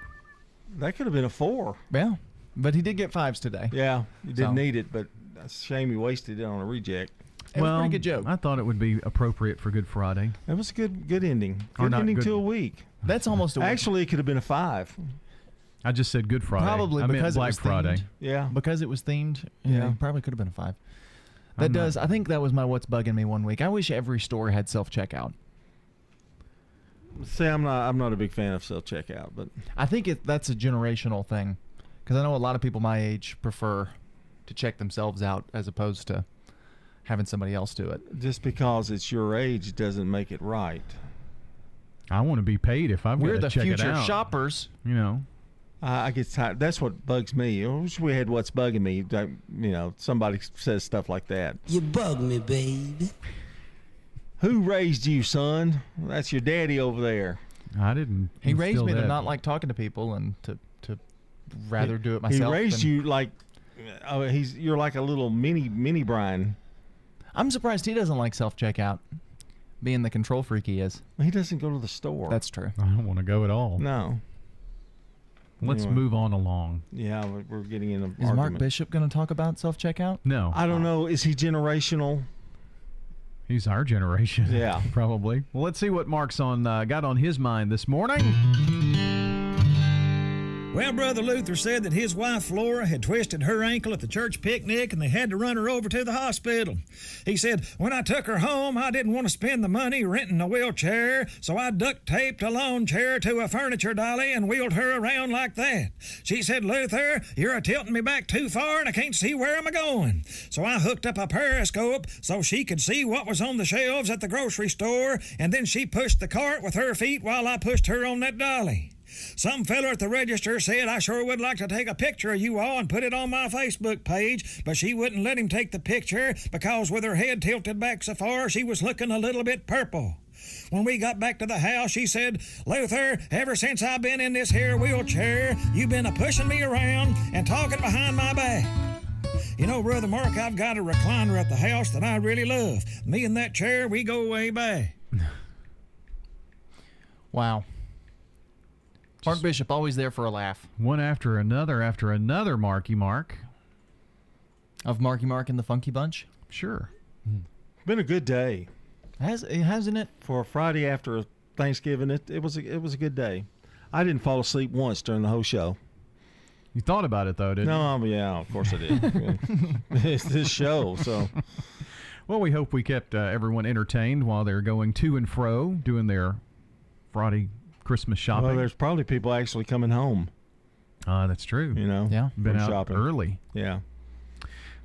That could have been a four. Yeah. But he did get fives today. Yeah, you didn't So- need it, but that's a shame you wasted it on a reject. It was a pretty good joke. I thought it would be appropriate for Good Friday. That was a good good ending. Or Good not ending good- to a week. That's almost a week. Actually, it could have been a five. I just said Good Friday. Probably I meant because Black it was Friday. Themed. Yeah. Because it was themed. Yeah. Yeah. Probably could have been a five. That I'm not- does. I think that was my what's bugging me one week. I wish every store had self checkout. See, I'm not I'm not a big fan of self checkout, but I think it, that's a generational thing. Because I know a lot of people my age prefer to check themselves out as opposed to having somebody else do it. just because it's your age doesn't make it right. I want to be paid if I'm We're going to the check it future out. shoppers. You know, I I get tired. That's what bugs me. I wish we had what's bugging me. Like, You know, somebody says stuff like that. You bug me, baby. Who raised you, son? That's your daddy over there. I didn't. He raised instill me to not like talking to people and to, to rather do it myself. He raised than- you like oh, he's you're like a little mini mini Brian. I'm surprised he doesn't like self checkout, being the control freak he is. He doesn't go to the store. That's true. I don't want to go at all. no. Let's Anyway. move on along. Yeah, we're- we're getting in a Is Mark. Bishop going to talk about self checkout? No, I don't know. Is he generational? he's our generation. Yeah. probably. Well, let's see what Mark's on uh, got on his mind this morning. Well, Brother Luther said that his wife Flora had twisted her ankle at the church picnic and they had to run her over to the hospital. He said, When I took her home, I didn't want to spend the money renting a wheelchair, so I duct taped a lawn chair to a furniture dolly and wheeled her around like that. She said, Luther, you're a tilting me back too far and I can't see where I'm a going. So I hooked up a periscope so she could see what was on the shelves at the grocery store, and then she pushed the cart with her feet while I pushed her on that dolly. Some feller at the register said I sure would like to take a picture of you all and put it on my Facebook page, but she wouldn't let him take the picture because with her head tilted back so far, she was looking a little bit purple. When we got back to the house, she said, Luther, ever since I've been in this here wheelchair, you've been a pushing me around and talking behind my back. You know, Brother Mark, I've got a recliner at the house that I really love. Me and that chair, we go way back. Wow. Mark Bishop always there for a laugh. One after another after another Marky Mark. Of Marky Mark and the Funky Bunch? Sure. Been a good day. Has hasn't it? For a Friday after Thanksgiving, it, it was a, it was a good day. I didn't fall asleep once during the whole show. You thought about it though, didn't no, you? um, yeah, of course I did. it's this show, so Well, we hope we kept uh, everyone entertained while they're going to and fro doing their Friday Christmas shopping. well, there's probably people actually coming home. Uh, that's true. You know, Yeah. Been out shopping early. Yeah.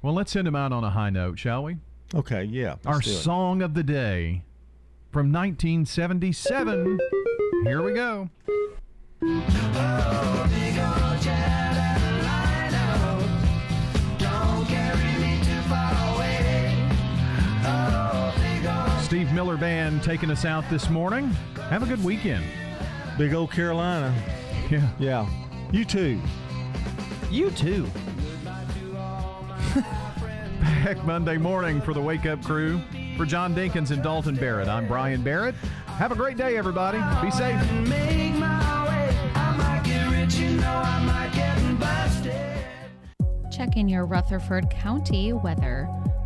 Well, let's send them out on a high note, shall we? Okay. Yeah. Our let's do it. song of the day from 1977. Here we go. Steve Miller Band taking us out this morning. Have a good weekend. Big old Carolina. Yeah. Yeah. You too. You too. Back Monday morning for the Wake Up Crew. For John Dinkins and Dalton Barrett, I'm Brian Barrett. Have a great day, everybody. Be safe. Make my way. I might get rich, you know I might get busted. Check in your Rutherford County weather.